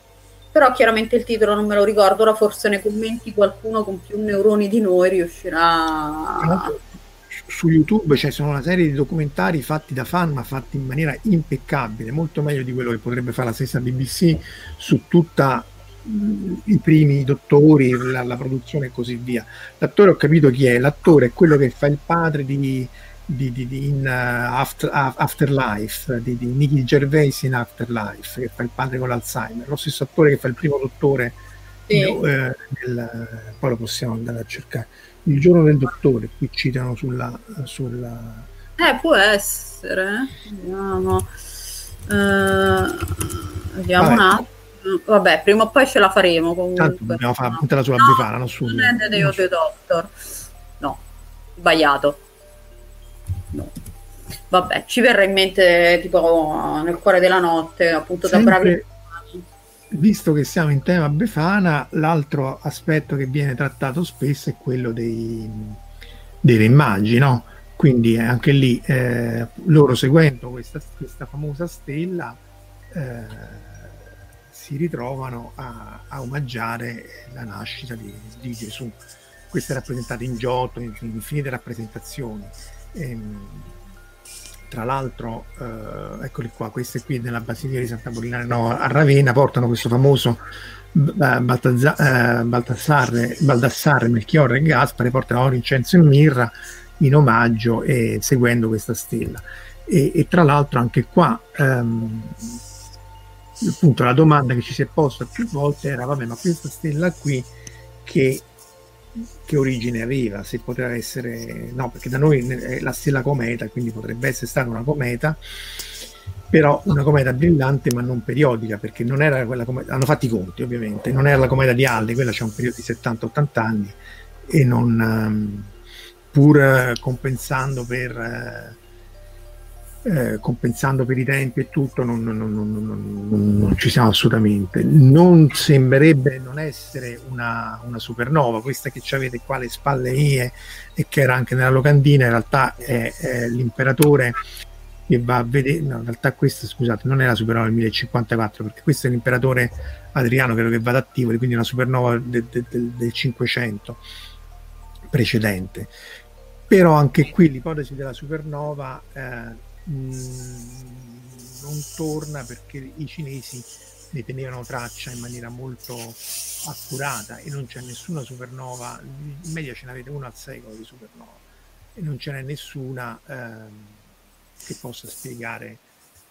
Però chiaramente il titolo non me lo ricordo, ora forse nei commenti qualcuno con più neuroni di noi riuscirà su YouTube c'è sono una serie di documentari fatti da fan ma fatti in maniera impeccabile, molto meglio di quello che potrebbe fare la stessa BBC su tutta i primi dottori, la, la, produzione e così via. L'attore ho capito chi è, l'attore è quello che fa il padre di, di, di, di in uh, after, uh, Afterlife, di, di Nicky Gervais in Afterlife, che fa il padre con l'Alzheimer, lo stesso attore che fa il primo dottore, sì. eh, nel, poi lo possiamo andare a cercare. Il giorno del dottore, qui citano sulla... sulla... Eh, può essere, vediamo. Uh, vediamo Vabbè. un attimo Vabbè, prima o poi ce la faremo comunque. Tanto dobbiamo fare no. sulla no, Befana, non su. Non è The Other Doctor. No, sbagliato. No. Vabbè, ci verrà in mente tipo nel cuore della notte, appunto Sempre, da bravi. Visto che siamo in tema Befana, l'altro aspetto che viene trattato spesso è quello dei, delle immagini, no? Quindi anche lì eh, loro seguendo questa, questa famosa stella eh, si ritrovano a, a omaggiare la nascita di, di, Gesù. Questo è rappresentato in Giotto, in infinite rappresentazioni. E, ehm, tra l'altro, eh, eccoli qua, queste qui nella Basilica di Santa Pollinare no, a Ravenna portano questo famoso eh, Baldassarre, Baldassarre, Melchiorre e Gaspare, portano oro, incenso e mirra in omaggio e seguendo questa stella. E, e tra l'altro anche qua ehm, appunto la domanda che ci si è posta più volte era vabbè ma questa stella qui che, che origine aveva? Se poteva essere no perché da noi è la stella cometa quindi potrebbe essere stata una cometa però una cometa brillante ma non periodica perché non era quella cometa hanno fatto i conti ovviamente non era la cometa di Halley quella c'è un periodo di 70-80 anni e non um, pur uh, compensando per uh, eh, compensando per i tempi e tutto, non, non, non, non, ci siamo assolutamente. Non sembrerebbe non essere una, una supernova, questa che avete qua alle spalle mie e che era anche nella locandina, in realtà è, è l'imperatore che va a vedere, no, in realtà questa scusate non è la supernova del 1054 perché questo è l'imperatore Adriano credo che vada attivo quindi una supernova del, del, del 500 precedente però anche qui l'ipotesi della supernova eh, non torna perché i cinesi ne tenevano traccia in maniera molto accurata e non c'è nessuna supernova, in media ce n'avete una al secolo di supernova e non ce n'è nessuna ehm, che possa spiegare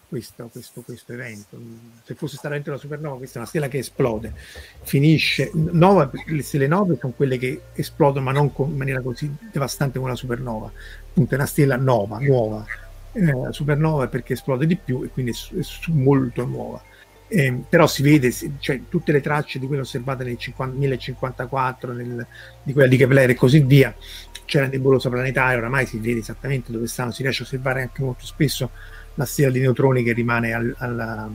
questo, questo, questo, evento. Se fosse stata dentro la supernova, questa è una stella che esplode, finisce. Nova, le stelle nove sono quelle che esplodono, ma non in maniera così devastante come la supernova. Appunto, è una stella nova, nuova, eh, supernova perché esplode di più e quindi è, è molto nuova. Eh, però si vede cioè, tutte le tracce di quelle osservate nel 50, 1054, nel, di quella di Kepler e così via. C'è la nebulosa planetaria, oramai si vede esattamente dove stanno, si riesce a osservare anche molto spesso la stella di neutroni che rimane al, al,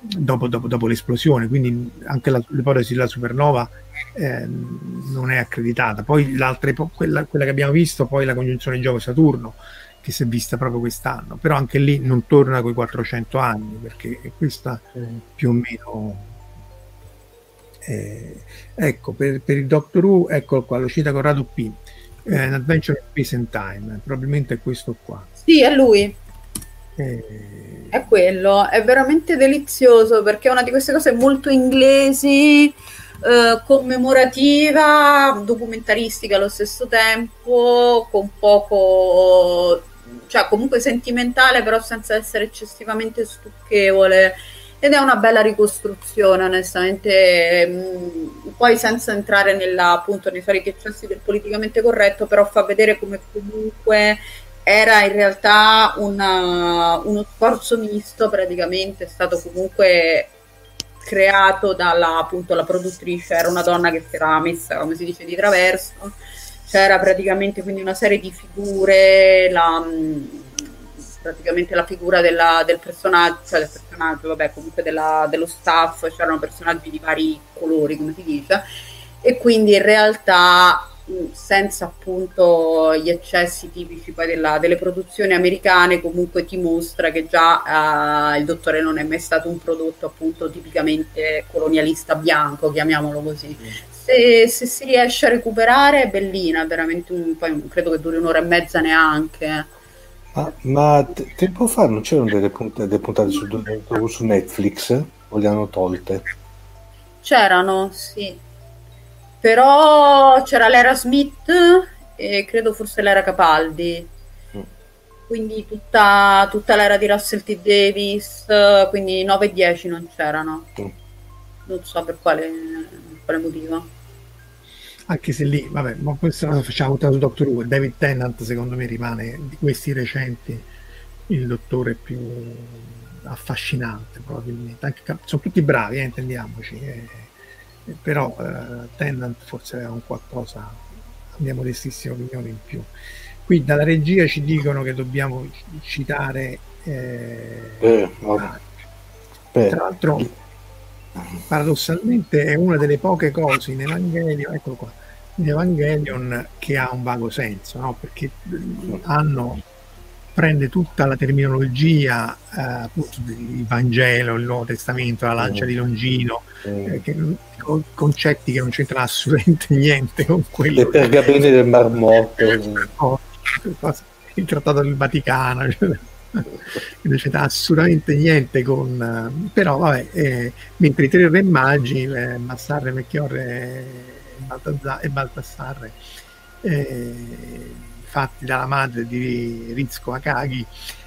dopo, dopo, dopo, l'esplosione, quindi anche la, l'ipotesi della supernova eh, non è accreditata. Poi l'altra, quella, quella che abbiamo visto, poi la congiunzione Giove-Saturno, che si è vista proprio quest'anno, però anche lì non torna con i 400 anni, perché questa più o meno... Eh, ecco, per, per, il Doctor Who, eccolo qua, lo cita Corrado P. Eh, An Adventure of Space and Time, probabilmente è questo qua. Sì, è lui. Eh... È quello, è veramente delizioso perché è una di queste cose molto inglesi, eh, commemorativa, documentaristica allo stesso tempo, con poco cioè comunque sentimentale, però senza essere eccessivamente stucchevole. Ed è una bella ricostruzione, onestamente, mh, poi senza entrare nella, appunto, nei soliti eccessi del politicamente corretto, però fa vedere come comunque era in realtà una, uno sforzo misto, praticamente è stato comunque creato dalla appunto produttrice, era una donna che si era messa, come si dice, di traverso c'era praticamente quindi una serie di figure, la, mm, praticamente la figura della, del personaggio, cioè del personaggio, vabbè, comunque della, dello staff, c'erano personaggi di vari colori, come si dice, e quindi in realtà mm, senza appunto gli eccessi tipici poi della, delle produzioni americane comunque ti mostra che già eh, il dottore non è mai stato un prodotto appunto tipicamente colonialista bianco chiamiamolo così. Mm se, se, si riesce a recuperare è bellina, veramente un, poi credo che duri un'ora e mezza neanche. Ah, ma t- tempo fa non c'erano delle, punt- delle puntate su, su, Netflix? O le hanno tolte? C'erano, sì. Però c'era l'era Smith e credo forse l'era Capaldi. Mm. Quindi tutta, tutta, l'era di Russell T. Davis, quindi 9 e 10 non c'erano. Mm. Non so per quale, per quale motivo anche se lì, vabbè, ma questo facciamo su Doctor Who. David Tennant, secondo me, rimane di questi recenti il dottore più affascinante, probabilmente. Anche, sono tutti bravi, eh, intendiamoci, eh, però eh, Tennant forse aveva un qualcosa, a mia modestissima opinione, in più. Qui dalla regia ci dicono che dobbiamo citare. Eh, eh, tra l'altro paradossalmente è una delle poche cose in Evangelion, eccolo qua, in Evangelion che ha un vago senso, no? perché hanno, prende tutta la terminologia eh, appunto del Vangelo, il Nuovo Testamento, la lancia di Longino, eh, che, concetti che non c'entrano assolutamente niente con quello. Le pergamene del Mar Morto. il Trattato del Vaticano. Cioè, non c'entra assolutamente niente con però vabbè eh, mentre i tre re magi eh, Massarre, Melchiorre e Baltassarre eh, fatti dalla madre di Rizko Akagi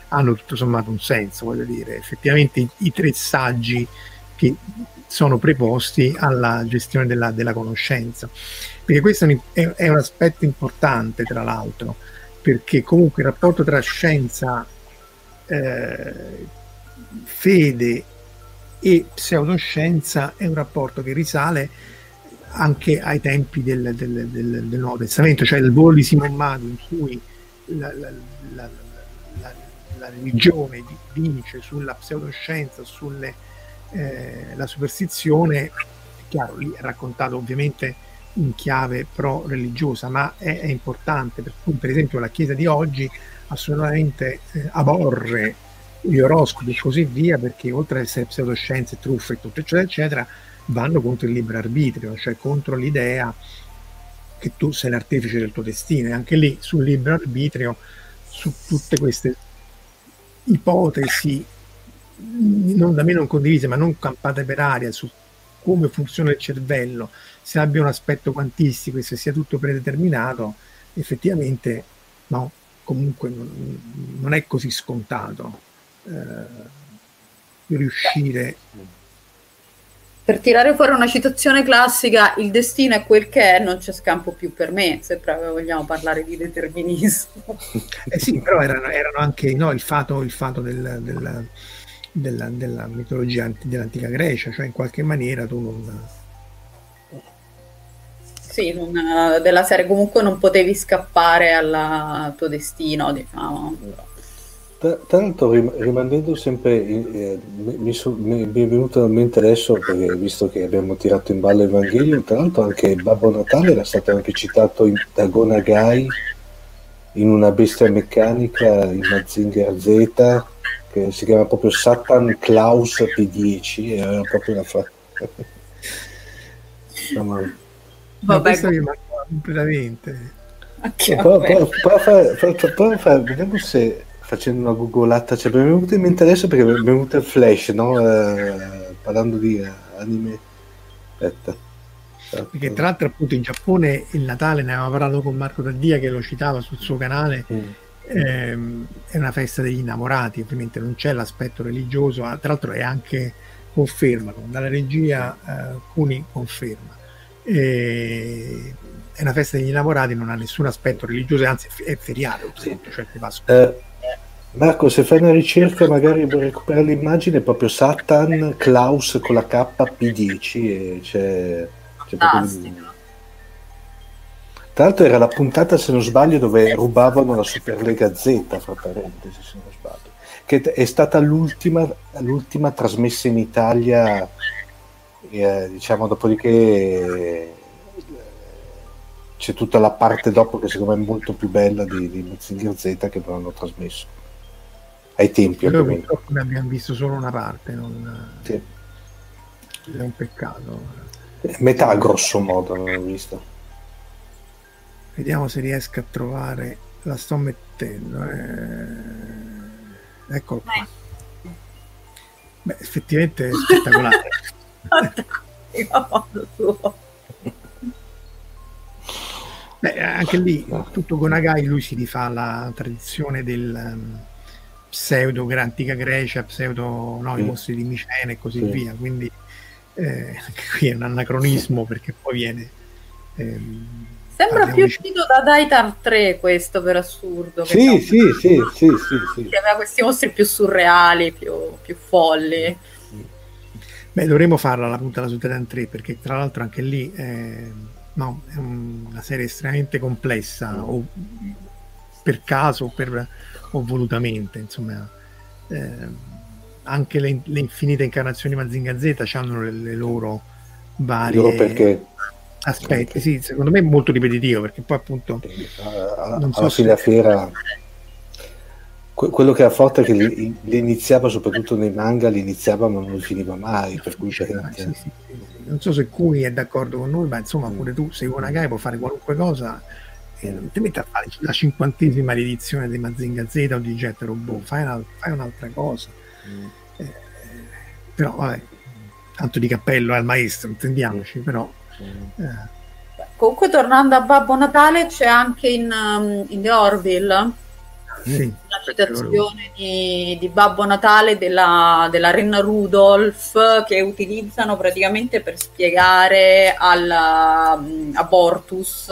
hanno tutto sommato un senso voglio dire. Effettivamente i, i tre saggi che sono preposti alla gestione della, della conoscenza. Perché questo è, è un aspetto importante tra l'altro perché comunque il rapporto tra scienza eh, fede e pseudoscienza è un rapporto che risale anche ai tempi del, del, del, del Nuovo Testamento, cioè il volo di Simon Mago in cui la, la, la, la religione vince sulla pseudoscienza, sulla eh, superstizione, è chiaro, lì è raccontato ovviamente in chiave pro-religiosa, ma è, è importante, per per esempio la Chiesa di oggi assolutamente eh, aborre gli oroscopi e così via, perché oltre ad essere pseudoscienze, truffe e tutto eccetera eccetera, vanno contro il libero arbitrio, cioè contro l'idea che tu sei l'artefice del tuo destino. E anche lì sul libero arbitrio, su tutte queste ipotesi non da me non condivise ma non campate per aria su come funziona il cervello, se abbia un aspetto quantistico e se sia tutto predeterminato, effettivamente no, comunque non, non è così scontato eh, riuscire per tirare fuori una citazione classica, il destino è quel che è, non c'è scampo più per me, se proprio vogliamo parlare di determinismo. Eh sì, però erano, erano anche no, il fato, il fato del, del, della, della, mitologia dell'antica Grecia, cioè in qualche maniera tu non... Sì, una, della serie comunque non potevi scappare al tuo destino, diciamo. Tra, l'altro, rimanendo sempre, eh, mi, so, mi, mi, è venuto in mente adesso, perché visto che abbiamo tirato in ballo Evangelion, tra l'altro anche Babbo Natale era stato anche citato in, da Gonagai in una bestia meccanica in Mazinger Z, che si chiama proprio Satan Klaus P10, era proprio una frase. Vabbè, questo mi manca completamente. Poi fare, vediamo se facendo una googolata, cioè, mi è venuto in mente adesso perché mi è venuto il flash, no? Eh, parlando di eh, anime. Aspetta. Perché tra l'altro appunto in Giappone il Natale ne aveva parlato con Marco Taddia che lo citava sul suo canale, mm. ehm, è una festa degli innamorati, ovviamente non c'è l'aspetto religioso, ah, tra l'altro è anche conferma, dalla regia eh, Cuni conferma. E, è una festa degli innamorati, non ha nessun aspetto religioso, anzi è feriale, sì. cioè eh, Marco, se fai una ricerca magari per recuperare l'immagine, è proprio Satan Klaus con la K P10 e c'è, c'è proprio... Tra l'altro era la puntata, se non sbaglio, dove rubavano la Superlega Z, fra parentesi, se non sbaglio, che è stata l'ultima, l'ultima trasmessa in Italia, eh, diciamo, dopodiché c'è tutta la parte dopo che secondo me è molto più bella di, di Mazinger Z che non hanno trasmesso ai tempi. Ne abbiamo visto solo una parte, non... sì. è un peccato. Metà grosso modo non l'ho visto. Vediamo se riesco a trovare, la sto mettendo. Eh... Eccolo qua. Beh, effettivamente è spettacolare. Beh, anche lì, tutto con Agai, lui si rifà la tradizione del... Um, pseudo antica Grecia, pseudo no, i mostri di Micene e così sì. via. Quindi eh, qui è un anacronismo perché poi viene. Ehm, Sembra più uscito da Daitar 3 questo per assurdo. Sì, sì, sì, sì, sì, sì, Che aveva questi mostri più surreali, più, più folli. Beh, dovremmo farla la puntata su Titan 3 perché tra l'altro anche lì è, no, è una serie estremamente complessa o per caso o per o volutamente, insomma, eh, anche le, le, infinite incarnazioni Mazinga Z hanno le, le loro varie loro perché? aspetti. Sì, secondo me è molto ripetitivo perché poi appunto alla, non so alla fine se... fiera quello che era forte è che li, li, iniziava soprattutto nei manga li iniziava ma non li finiva mai per cui sì, sì, sì, non so se Kuni è d'accordo con noi ma insomma mm. pure tu sei una guy può fare qualunque cosa e non ti metti a fare la cinquantesima riedizione di Mazinga Z o di Jet Robot, fai, una, fai un'altra cosa. Mm. Eh, però vabbè, tanto di cappello al maestro, intendiamoci, mm. però... Eh. Comunque tornando a Babbo Natale c'è anche in, um, in The Orville sì, la citazione di, di, Babbo Natale della, della Renna Rudolph che utilizzano praticamente per spiegare al um, abortus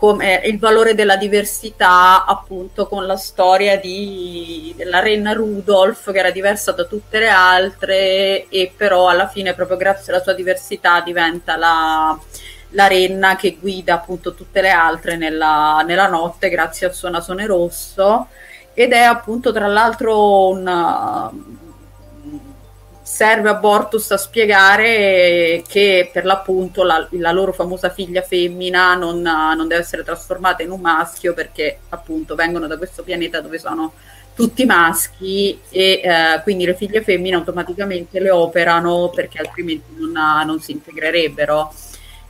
come il valore della diversità appunto con la storia di, della renna Rudolph che era diversa da tutte le altre e però alla fine proprio grazie alla sua diversità diventa la, la renna che guida appunto tutte le altre nella, nella notte grazie al suo nasone rosso. Ed è appunto tra l'altro un serve a Bortus a spiegare che per l'appunto la, la loro famosa figlia femmina non, non, deve essere trasformata in un maschio perché appunto vengono da questo pianeta dove sono tutti maschi e eh, quindi le figlie femmine automaticamente le operano perché altrimenti non, non si integrerebbero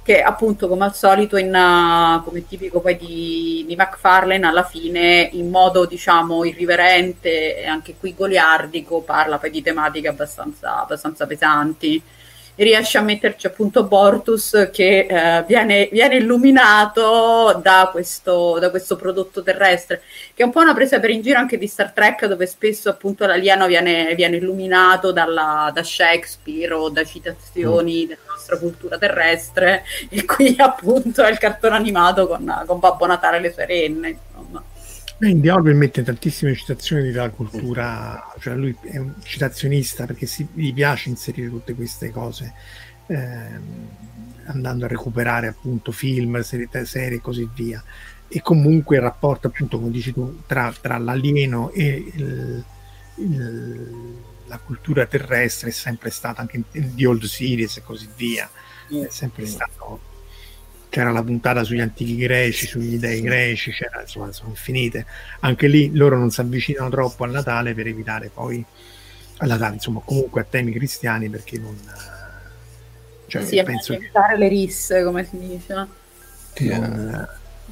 che appunto come al solito in, uh, come tipico poi di, di McFarlane alla fine in modo diciamo irriverente e anche qui goliardico parla poi di tematiche abbastanza, abbastanza pesanti riesce a metterci appunto Bortus che eh, viene, viene, illuminato da questo, da questo, prodotto terrestre, che è un po' una presa per in giro anche di Star Trek, dove spesso appunto l'alieno viene, viene illuminato dalla, da Shakespeare o da citazioni mm. della nostra cultura terrestre, e qui appunto è il cartone animato con, con Babbo Natale e le sue Insomma. Andy Orwell mette tantissime citazioni della cultura, cioè lui è un citazionista perché si, gli piace inserire tutte queste cose, ehm, andando a recuperare appunto film, serie, serie e così via. E comunque il rapporto, appunto, come dici tu, tra, tra l'alieno e il, il, la cultura terrestre è sempre stato anche in The Old Series e così via, è sempre stato c'era la puntata sugli antichi greci, sugli dei greci, c'era, insomma, sono infinite. Anche lì loro non si avvicinano troppo al Natale per evitare poi al Natale, insomma, comunque a temi cristiani perché non cioè, sì, penso che le risse, come si dice. Non,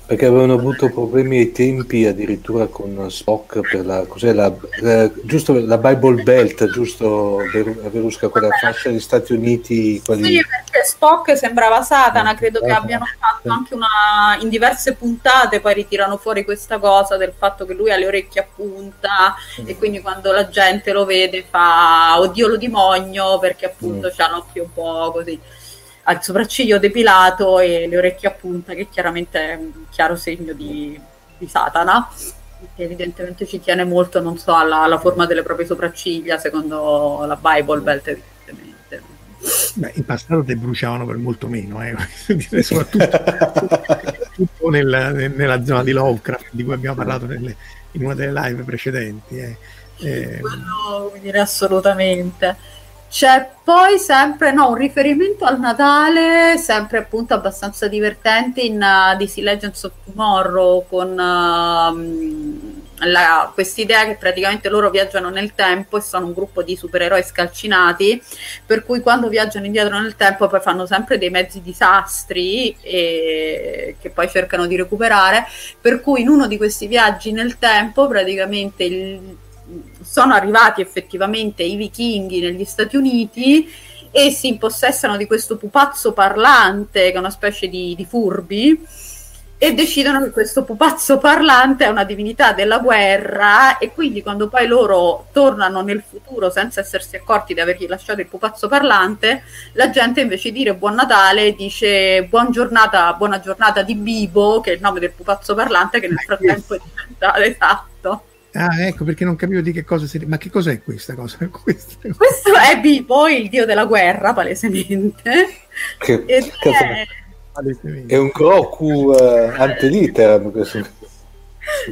perché avevano avuto problemi ai tempi addirittura con Spock per la, cos'è la, la, giusto, la Bible Belt, giusto Verusca, quella fascia degli Stati Uniti. Quelli... Sì, perché Spock sembrava Satana, credo che abbiano fatto anche una, in diverse puntate, poi ritirano fuori questa cosa del fatto che lui ha le orecchie a punta mm. e quindi quando la gente lo vede fa oddio lo dimogno perché appunto mm. c'ha l'occhio un po' così il sopracciglio depilato e le orecchie a punta, che chiaramente è un chiaro segno di, di Satana, che evidentemente ci tiene molto, non so, alla, alla, forma delle proprie sopracciglia, secondo la Bible Belt, evidentemente. Beh, in passato te bruciavano per molto meno, eh? soprattutto nel, nella zona di Lovecraft, di cui abbiamo parlato nelle, in una delle live precedenti. Eh. Eh, Quello, dire, assolutamente. C'è poi sempre no, un riferimento al Natale, sempre appunto abbastanza divertente in uh, DC Legends of Tomorrow con uh, quest'idea che praticamente loro viaggiano nel tempo e sono un gruppo di supereroi scalcinati, per cui quando viaggiano indietro nel tempo poi fanno sempre dei mezzi disastri e, che poi cercano di recuperare, per cui in uno di questi viaggi nel tempo praticamente il sono arrivati effettivamente i vichinghi negli Stati Uniti e si impossessano di questo pupazzo parlante, che è una specie di, di furbi, e decidono che questo pupazzo parlante è una divinità della guerra e quindi quando poi loro tornano nel futuro senza essersi accorti di avergli lasciato il pupazzo parlante, la gente invece di dire buon Natale dice buon giornata, buona giornata di Bibo, che è il nome del pupazzo parlante che nel frattempo è diventato esatto. Ah, ecco perché non capivo di che cosa si. Ma che cos'è questa cosa? Questa... Questo è Bibo, il dio della guerra, palesemente. Che, è... è... un Goku uh, anteliteram questo.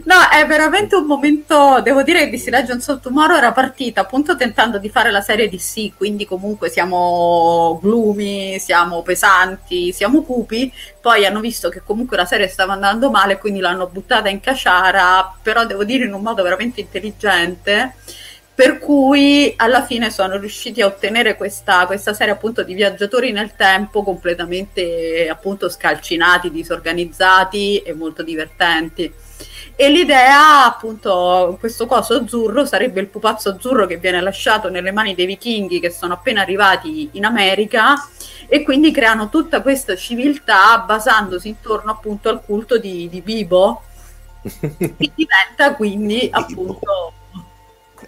No, è veramente un momento, devo dire che DC Legends of Tomorrow era partita appunto tentando di fare la serie DC, quindi comunque siamo gloomy, siamo pesanti, siamo cupi, poi hanno visto che comunque la serie stava andando male, quindi l'hanno buttata in caciara, però devo dire in un modo veramente intelligente per cui alla fine sono riusciti a ottenere questa, questa, serie appunto di viaggiatori nel tempo completamente appunto scalcinati, disorganizzati e molto divertenti. E l'idea, appunto, questo coso azzurro sarebbe il pupazzo azzurro che viene lasciato nelle mani dei vichinghi che sono appena arrivati in America e quindi creano tutta questa civiltà basandosi intorno appunto al culto di, di Bibo. Che diventa quindi appunto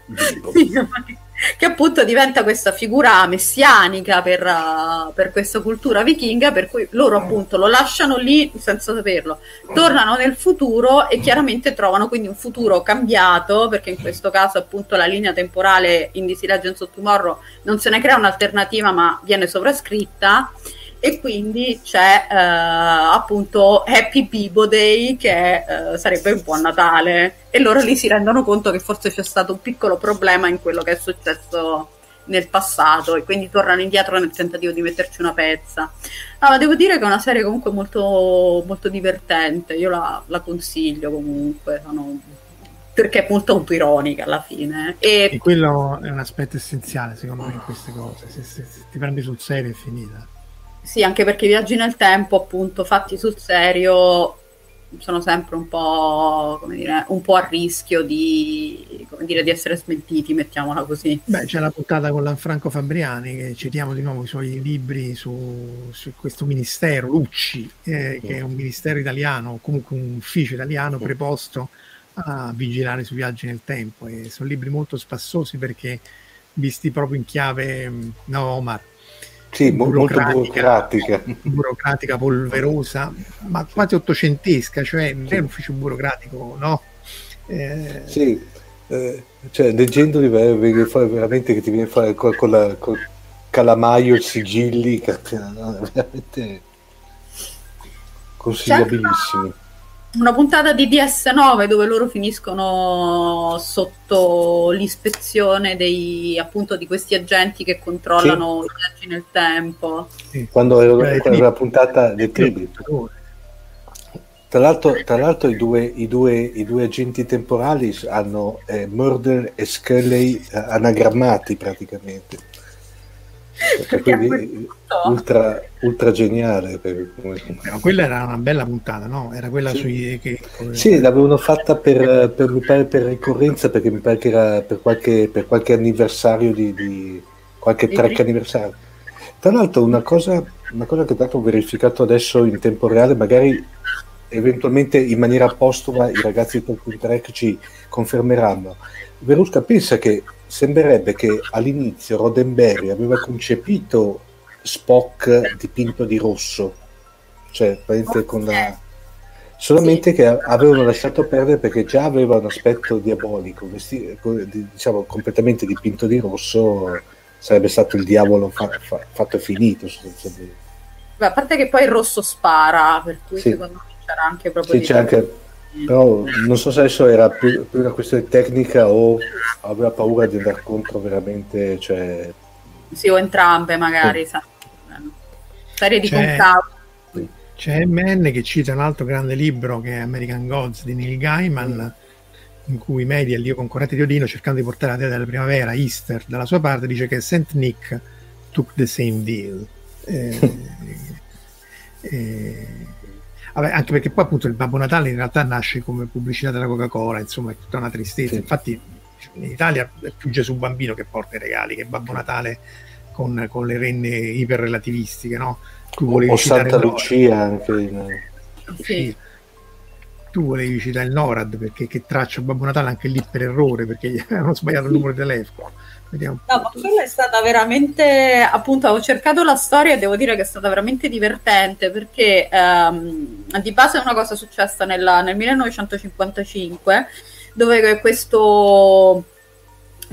Bibo che appunto diventa questa figura messianica per, uh, per, questa cultura vichinga, per cui loro appunto lo lasciano lì senza saperlo, tornano nel futuro e chiaramente trovano quindi un futuro cambiato, perché in questo caso appunto la linea temporale in DC Legends of Tomorrow non se ne crea un'alternativa ma viene sovrascritta e quindi c'è eh, appunto Happy Bibo Day che eh, sarebbe un buon Natale e loro lì si rendono conto che forse c'è stato un piccolo problema in quello che è successo nel passato e quindi tornano indietro nel tentativo di metterci una pezza. Ma devo dire che è una serie comunque molto, molto divertente, io la, la consiglio comunque, sono, perché è molto autoironica alla fine. E... e, quello è un aspetto essenziale secondo me in queste cose, se, se, se ti prendi sul serio è finita. Sì, anche perché i viaggi nel tempo, appunto, fatti sul serio, sono sempre un po', come dire, un po' a rischio di, come dire, di essere smentiti, mettiamola così. Beh, c'è la puntata con Lanfranco Fabriani, che citiamo di nuovo i suoi libri su, su questo ministero, Lucci, eh, che è un ministero italiano, o comunque un ufficio italiano preposto a vigilare sui viaggi nel tempo. E sono libri molto spassosi perché visti proprio in chiave, no Omar, sì, burocratica, molto burocratica. Burocratica, polverosa, ma quasi ottocentesca, cioè non è un ufficio burocratico, no? Eh... Sì, eh, cioè leggendoli veramente che ti viene fuori con, con, la, con calamaio, sigilli, no, veramente consigliabilissimi una puntata di DS9 dove loro finiscono sotto l'ispezione dei, appunto, di questi agenti che controllano sì. i viaggi nel tempo. Sì. Quando era la puntata dei tribi. Tra l'altro, tra l'altro i, due, i, due, i, due, agenti temporali hanno eh, Murder e Scully eh, anagrammati praticamente ultra, ultra geniale. Per... No, quella era una bella puntata, no? Era quella sì. sui. Che... Sì, l'avevano fatta per, per, mi pare, per ricorrenza perché mi pare che era per qualche, per qualche anniversario di, di qualche track anniversario. Tra l'altro, una cosa, una cosa che ho verificato adesso in tempo reale, magari eventualmente in maniera postuma i ragazzi di Talking Track ci confermeranno. Verusca pensa che sembrerebbe che all'inizio Roddenberry aveva concepito Spock dipinto di rosso, cioè con la... solamente che avevano lasciato perdere perché già aveva un aspetto diabolico, vesti... diciamo completamente dipinto di rosso sarebbe stato il diavolo fa... Fa... fatto e finito. Beh, a parte che poi il rosso spara, per cui sì. secondo me c'era anche proprio... Sì, c'è anche però non so se adesso era più, più, una questione tecnica o aveva paura di andare contro veramente, cioè... Sì, o entrambe magari, sì. Serie di concavo. C'è MN che cita un altro grande libro che è American Gods di Neil Gaiman, in cui media, il dio concorrente di Odino, cercando di portare la dea della primavera, Easter, dalla sua parte, dice che St. Nick took the same deal. Eh, eh, Vabbè, anche perché poi appunto il Babbo Natale in realtà nasce come pubblicità della Coca-Cola, insomma è tutta una tristezza. Sì. Infatti in Italia è più Gesù Bambino che porta i regali, che Babbo Natale con, con le renne iperrelativistiche, no? Tu volevi o Santa Lucia anche. In... Sì. Tu volevi citare il NORAD perché che traccia Babbo Natale anche lì per errore perché gli avevano sbagliato il numero di telefono Vediamo. No, ma quella è stata veramente, appunto, ho cercato la storia e devo dire che è stata veramente divertente perché ehm, di base è una cosa successa nella, nel 1955 dove questo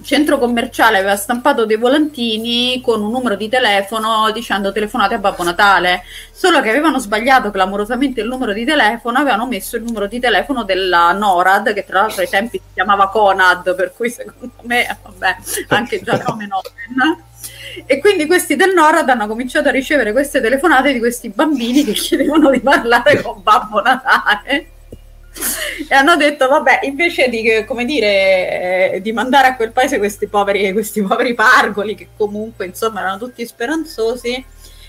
centro commerciale aveva stampato dei volantini con un numero di telefono dicendo telefonate a Babbo Natale, solo che avevano sbagliato clamorosamente il numero di telefono, avevano messo il numero di telefono della NORAD, che tra l'altro ai tempi si chiamava Conad, per cui secondo me, vabbè, anche già nome Noven. E quindi questi del NORAD hanno cominciato a ricevere queste telefonate di questi bambini che chiedevano di parlare con Babbo Natale e hanno detto vabbè invece di, dire, eh, di mandare a quel paese questi poveri, questi poveri pargoli che comunque insomma erano tutti speranzosi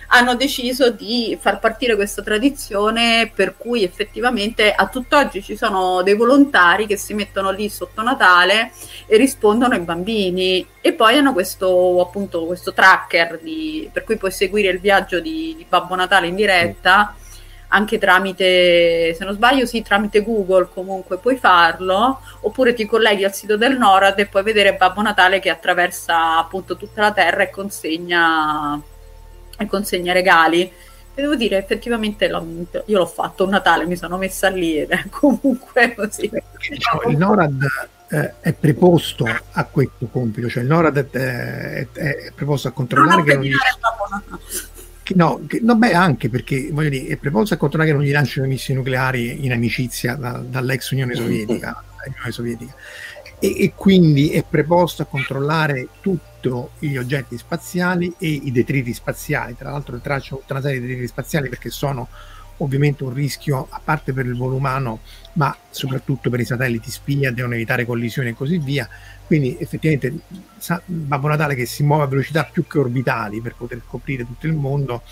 hanno deciso di far partire questa tradizione per cui effettivamente a tutt'oggi ci sono dei volontari che si mettono lì sotto Natale e rispondono ai bambini. E poi hanno questo appunto questo tracker di, per cui puoi seguire il viaggio di, di Babbo Natale in diretta anche tramite, se non sbaglio, sì, tramite Google comunque puoi farlo, oppure ti colleghi al sito del NORAD e puoi vedere Babbo Natale che attraversa appunto tutta la terra e consegna, e consegna regali. E devo dire, effettivamente io l'ho fatto un Natale, mi sono messa lì ed è comunque così. Diciamo, il NORAD eh, è preposto a questo compito, cioè il NORAD è, è, è preposto a controllare che non... che no, che, no, beh, anche perché voglio dire, è preposto a controllare che non gli lanciano missioni nucleari in amicizia da, dall'ex Unione Sovietica, Unione Sovietica. E, e, quindi è preposto a controllare tutti gli oggetti spaziali e i detriti spaziali. Tra l'altro traccio tutta una serie di detriti spaziali perché sono ovviamente un rischio a parte per il volo umano, ma soprattutto per i satelliti spia, devono evitare collisioni e così via. Quindi effettivamente Babbo Natale che si muove a velocità più che orbitali per poter coprire tutto il mondo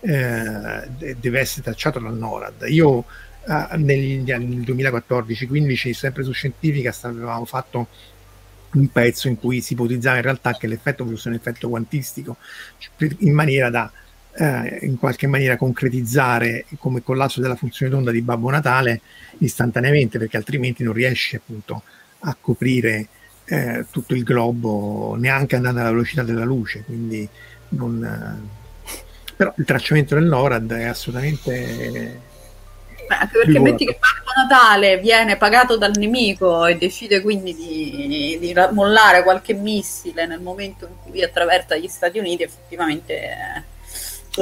eh, deve essere tracciato dal NORAD. Io eh, negli anni 2014-15 sempre su Scientifica avevamo fatto un pezzo in cui si ipotizzava in realtà che l'effetto fosse un effetto quantistico in maniera da eh, in qualche maniera concretizzare come collasso della funzione d'onda di Babbo Natale istantaneamente perché altrimenti non riesce appunto a coprire eh, tutto il globo neanche andando alla velocità della luce quindi non, eh, però il tracciamento del NORAD è assolutamente Beh, anche perché metti che Babbo Natale viene pagato dal nemico e decide quindi di, di, mollare qualche missile nel momento in cui attraversa gli Stati Uniti, effettivamente eh,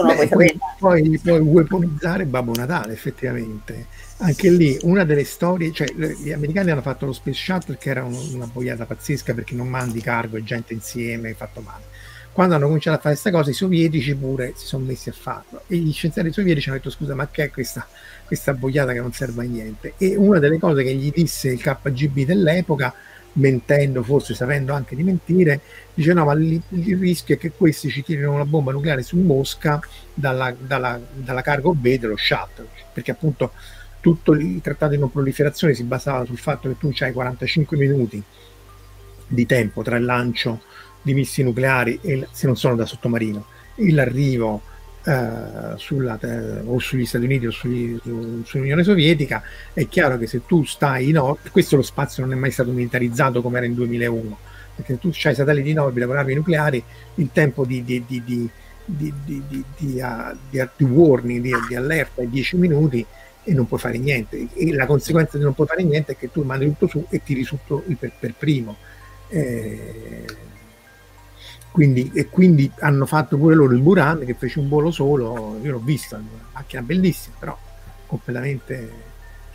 Beh, puoi, puoi, puoi weaponizzare Babbo Natale, effettivamente. Anche lì una delle storie, cioè gli americani hanno fatto lo Space Shuttle che era un, una boiata pazzesca perché non mandi cargo e gente insieme, fatto male. Quando hanno cominciato a fare questa cosa i sovietici pure si sono messi a farlo. E gli scienziati sovietici hanno detto scusa ma che è questa, questa boiata che non serve a niente? E una delle cose che gli disse il KGB dell'epoca mentendo forse sapendo anche di mentire dice no ma il, il rischio è che questi ci tirino una bomba nucleare su Mosca dalla, dalla, dalla cargo B dello shuttle. Perché appunto tutto il trattato di non proliferazione si basava sul fatto che tu hai 45 minuti di tempo tra il lancio di missili nucleari e, se non sono da sottomarino. E l'arrivo eh, sulla, eh, o sugli Stati Uniti o sugli, su, sull'Unione Sovietica è chiaro che se tu stai in orbita questo lo spazio non è mai stato militarizzato come era in 2001 perché se tu hai satelliti in orbita con armi nucleari il tempo di, di, di, di warning, di allerta è 10 minuti e non puoi fare niente. E la conseguenza di non puoi fare niente è che tu mandi tutto su e tiri su per, per primo. Eh, quindi, e quindi hanno fatto pure loro il Buran che fece un volo solo, io l'ho visto, una macchina bellissima, però completamente,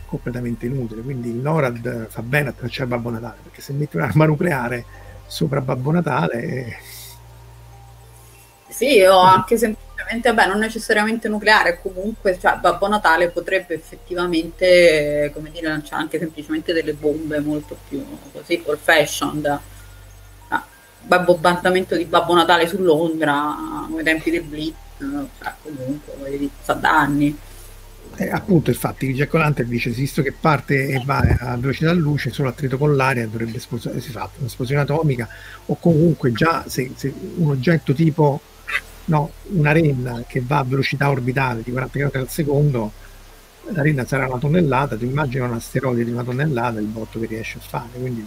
completamente inutile. Quindi il NORAD fa bene a tracciare Babbo Natale, perché se metti un'arma nucleare sopra Babbo Natale... Sì, o anche semplicemente, vabbè, non necessariamente nucleare, comunque cioè, Babbo Natale potrebbe effettivamente, come dire, lanciare anche semplicemente delle bombe molto più così, old fashioned bombardamento di Babbo Natale su Londra ai tempi del Blitz, cioè, comunque, sa da anni. Eh, appunto, infatti, Jack O'Lantern dice: Visto che parte e va a velocità luce, solo attrito con l'aria dovrebbe esplodere. Si fa un'esplosione atomica, o comunque già se, se un oggetto tipo no, una renna che va a velocità orbitale di 40 km al secondo, la renna sarà una tonnellata. Tu immagini un asteroide di una tonnellata, il botto che riesce a fare. Quindi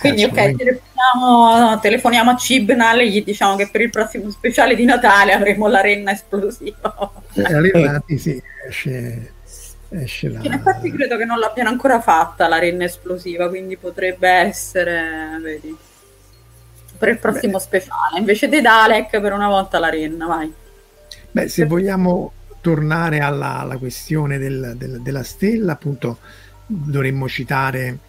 quindi, ok, telefoniamo, telefoniamo a Cibnal e gli diciamo che per il prossimo speciale di Natale avremo la renna esplosiva. Eh, la renna, sì, esce, esce la... In effetti credo che non l'abbiano ancora fatta la renna esplosiva, quindi potrebbe essere, vedi, per il prossimo Beh. speciale. Invece di Dalek, per una volta la renna, vai. Beh, se vogliamo tornare alla, alla questione del, del, della stella, appunto, dovremmo citare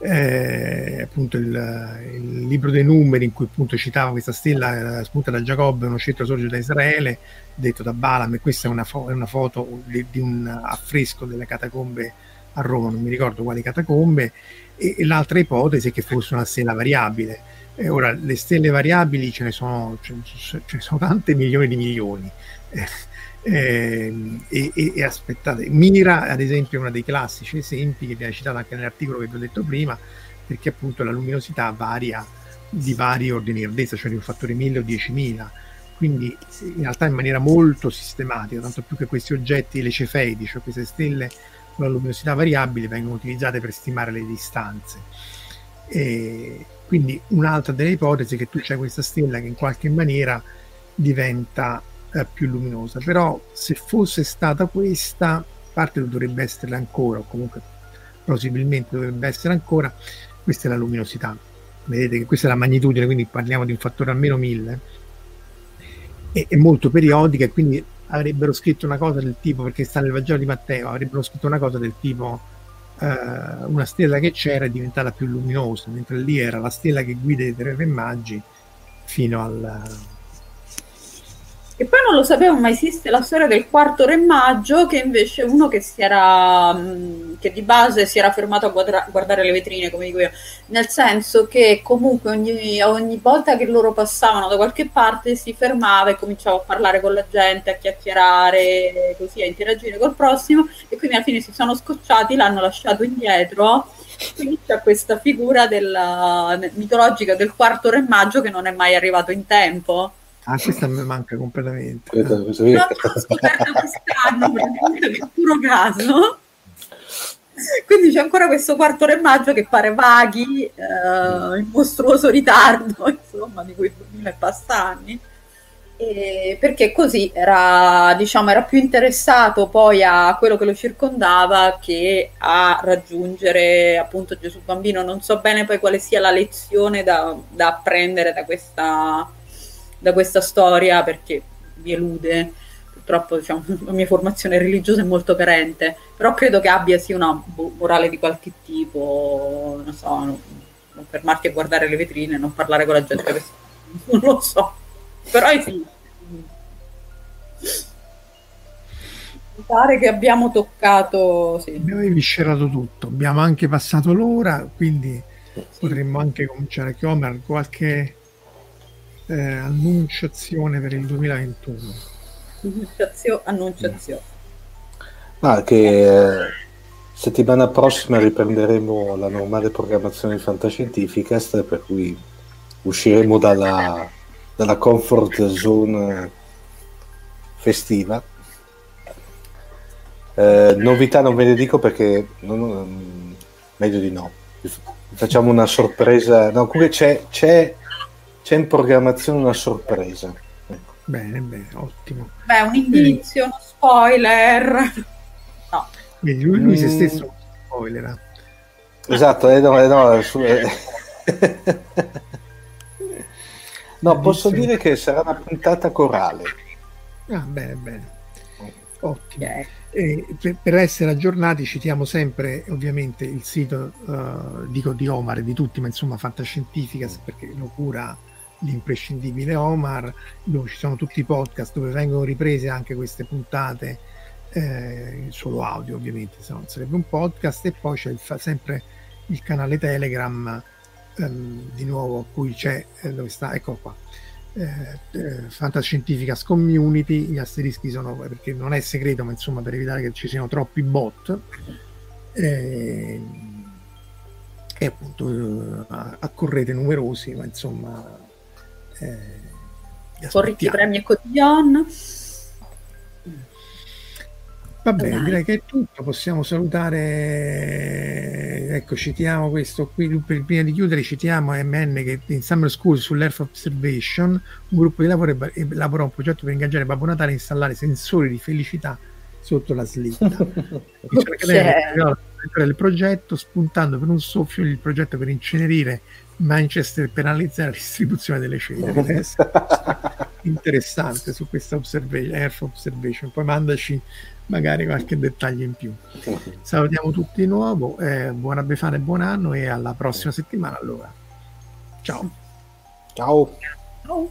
eh, appunto il, il, libro dei numeri in cui appunto citava questa stella spunta da Giacobbe, uno scettro sorge da Israele, detto da Balaam, e questa è una, fo- è una foto di, di, un affresco delle catacombe a Roma, non mi ricordo quali catacombe, e, e l'altra ipotesi è che fosse una stella variabile. E ora, le stelle variabili ce ne sono, ce, ne sono tante milioni di milioni. Eh, eh, e, e, e, aspettate, Mira ad esempio è uno dei classici esempi che viene citato anche nell'articolo che vi ho detto prima, perché appunto la luminosità varia di vari ordini di grandezza, cioè di un fattore 1000 o 10.000, quindi in realtà in maniera molto sistematica, tanto più che questi oggetti, le cefeidi, cioè queste stelle con la luminosità variabile, vengono utilizzate per stimare le distanze. E quindi un'altra delle ipotesi è che tu c'hai questa stella che in qualche maniera diventa eh, più luminosa, però se fosse stata questa, parte dovrebbe essere ancora, o comunque possibilmente dovrebbe essere ancora, questa è la luminosità. Vedete che questa è la magnitudine, quindi parliamo di un fattore almeno 1000. è, è molto periodica e quindi avrebbero scritto una cosa del tipo, perché sta nel Vangelo di Matteo, avrebbero scritto una cosa del tipo eh, una stella che c'era è diventata più luminosa, mentre lì era la stella che guida i tre re magi fino al e poi non lo sapevo, ma esiste la storia del quarto re maggio, che invece uno che si era, che di base si era fermato a guarda- guardare le vetrine, come dico io, nel senso che comunque ogni, ogni, volta che loro passavano da qualche parte si fermava e cominciava a parlare con la gente, a chiacchierare, così, a interagire col prossimo, e quindi alla fine si sono scocciati, l'hanno lasciato indietro. Quindi c'è questa figura della, mitologica del quarto re maggio che non è mai arrivato in tempo. Ah, questa mi manca completamente. Questa, questa no, l'ho scoperta quest'anno, per puro caso. Quindi c'è ancora questo quarto re maggio che pare vaghi, eh, in mostruoso ritardo, insomma, di quei duemila e passa anni. E perché così era, diciamo, era più interessato poi a quello che lo circondava che a raggiungere appunto Gesù bambino. Non so bene poi quale sia la lezione da, da apprendere da questa, da questa storia perché mi elude. Purtroppo diciamo, la mia formazione religiosa è molto carente, però credo che abbia sì una morale di qualche tipo, non so, non, non fermarti a guardare le vetrine, non parlare con la gente non lo so, però esiste. Mi pare che abbiamo toccato. Sì. Abbiamo eviscerato tutto, abbiamo anche passato l'ora, quindi sì. potremmo anche cominciare a chiamare qualche eh, annunciazione per il 2021. Annunciazione. annunciazione. Ah, che eh, settimana prossima riprenderemo la normale programmazione di Fantascientificast, per cui usciremo dalla, dalla comfort zone festiva. Eh, novità non ve ne dico perché non, non, meglio di no. Facciamo una sorpresa. No, comunque c'è, c'è c'è in programmazione una sorpresa. Ecco. Bene, bene, ottimo. Beh, un indizio, uno spoiler. No. Quindi lui, lui mm. se stesso spoiler. Esatto, eh, no, eh, no, su, eh. no posso dire che sarà una puntata corale. Ah, bene, bene. Ottimo. Okay. Per, per, essere aggiornati citiamo sempre ovviamente il sito uh, dico di Omar e di tutti, ma insomma Fantascientificas perché lo cura l'imprescindibile Omar, dove ci sono tutti i podcast dove vengono riprese anche queste puntate, eh, solo audio ovviamente, se no non sarebbe un podcast, e poi c'è il, sempre il canale Telegram, ehm, di nuovo a cui c'è, eh, dove sta, ecco qua, eh, eh, Fantascientificas Community, gli asterischi sono perché non è segreto, ma insomma per evitare che ci siano troppi bot. Eh, e appunto accorrete numerosi, ma insomma eh, Corritti premi e cotillon. Va bene, direi che è tutto. Possiamo salutare. Ecco, citiamo questo qui. Prima di chiudere, citiamo MN che in Summer School sull'Earth Observation, un gruppo di lavoro elabora un progetto per ingaggiare Babbo Natale e installare sensori di felicità sotto la slitta. il progetto spuntando per un soffio il progetto per incenerire Manchester penalizza la distribuzione delle ceneri. interessante su questa observation, Earth Observation. Poi mandaci magari qualche dettaglio in più. Salutiamo tutti di nuovo, eh, buona Befana e buon anno e alla prossima settimana allora. Ciao. Ciao. Ciao.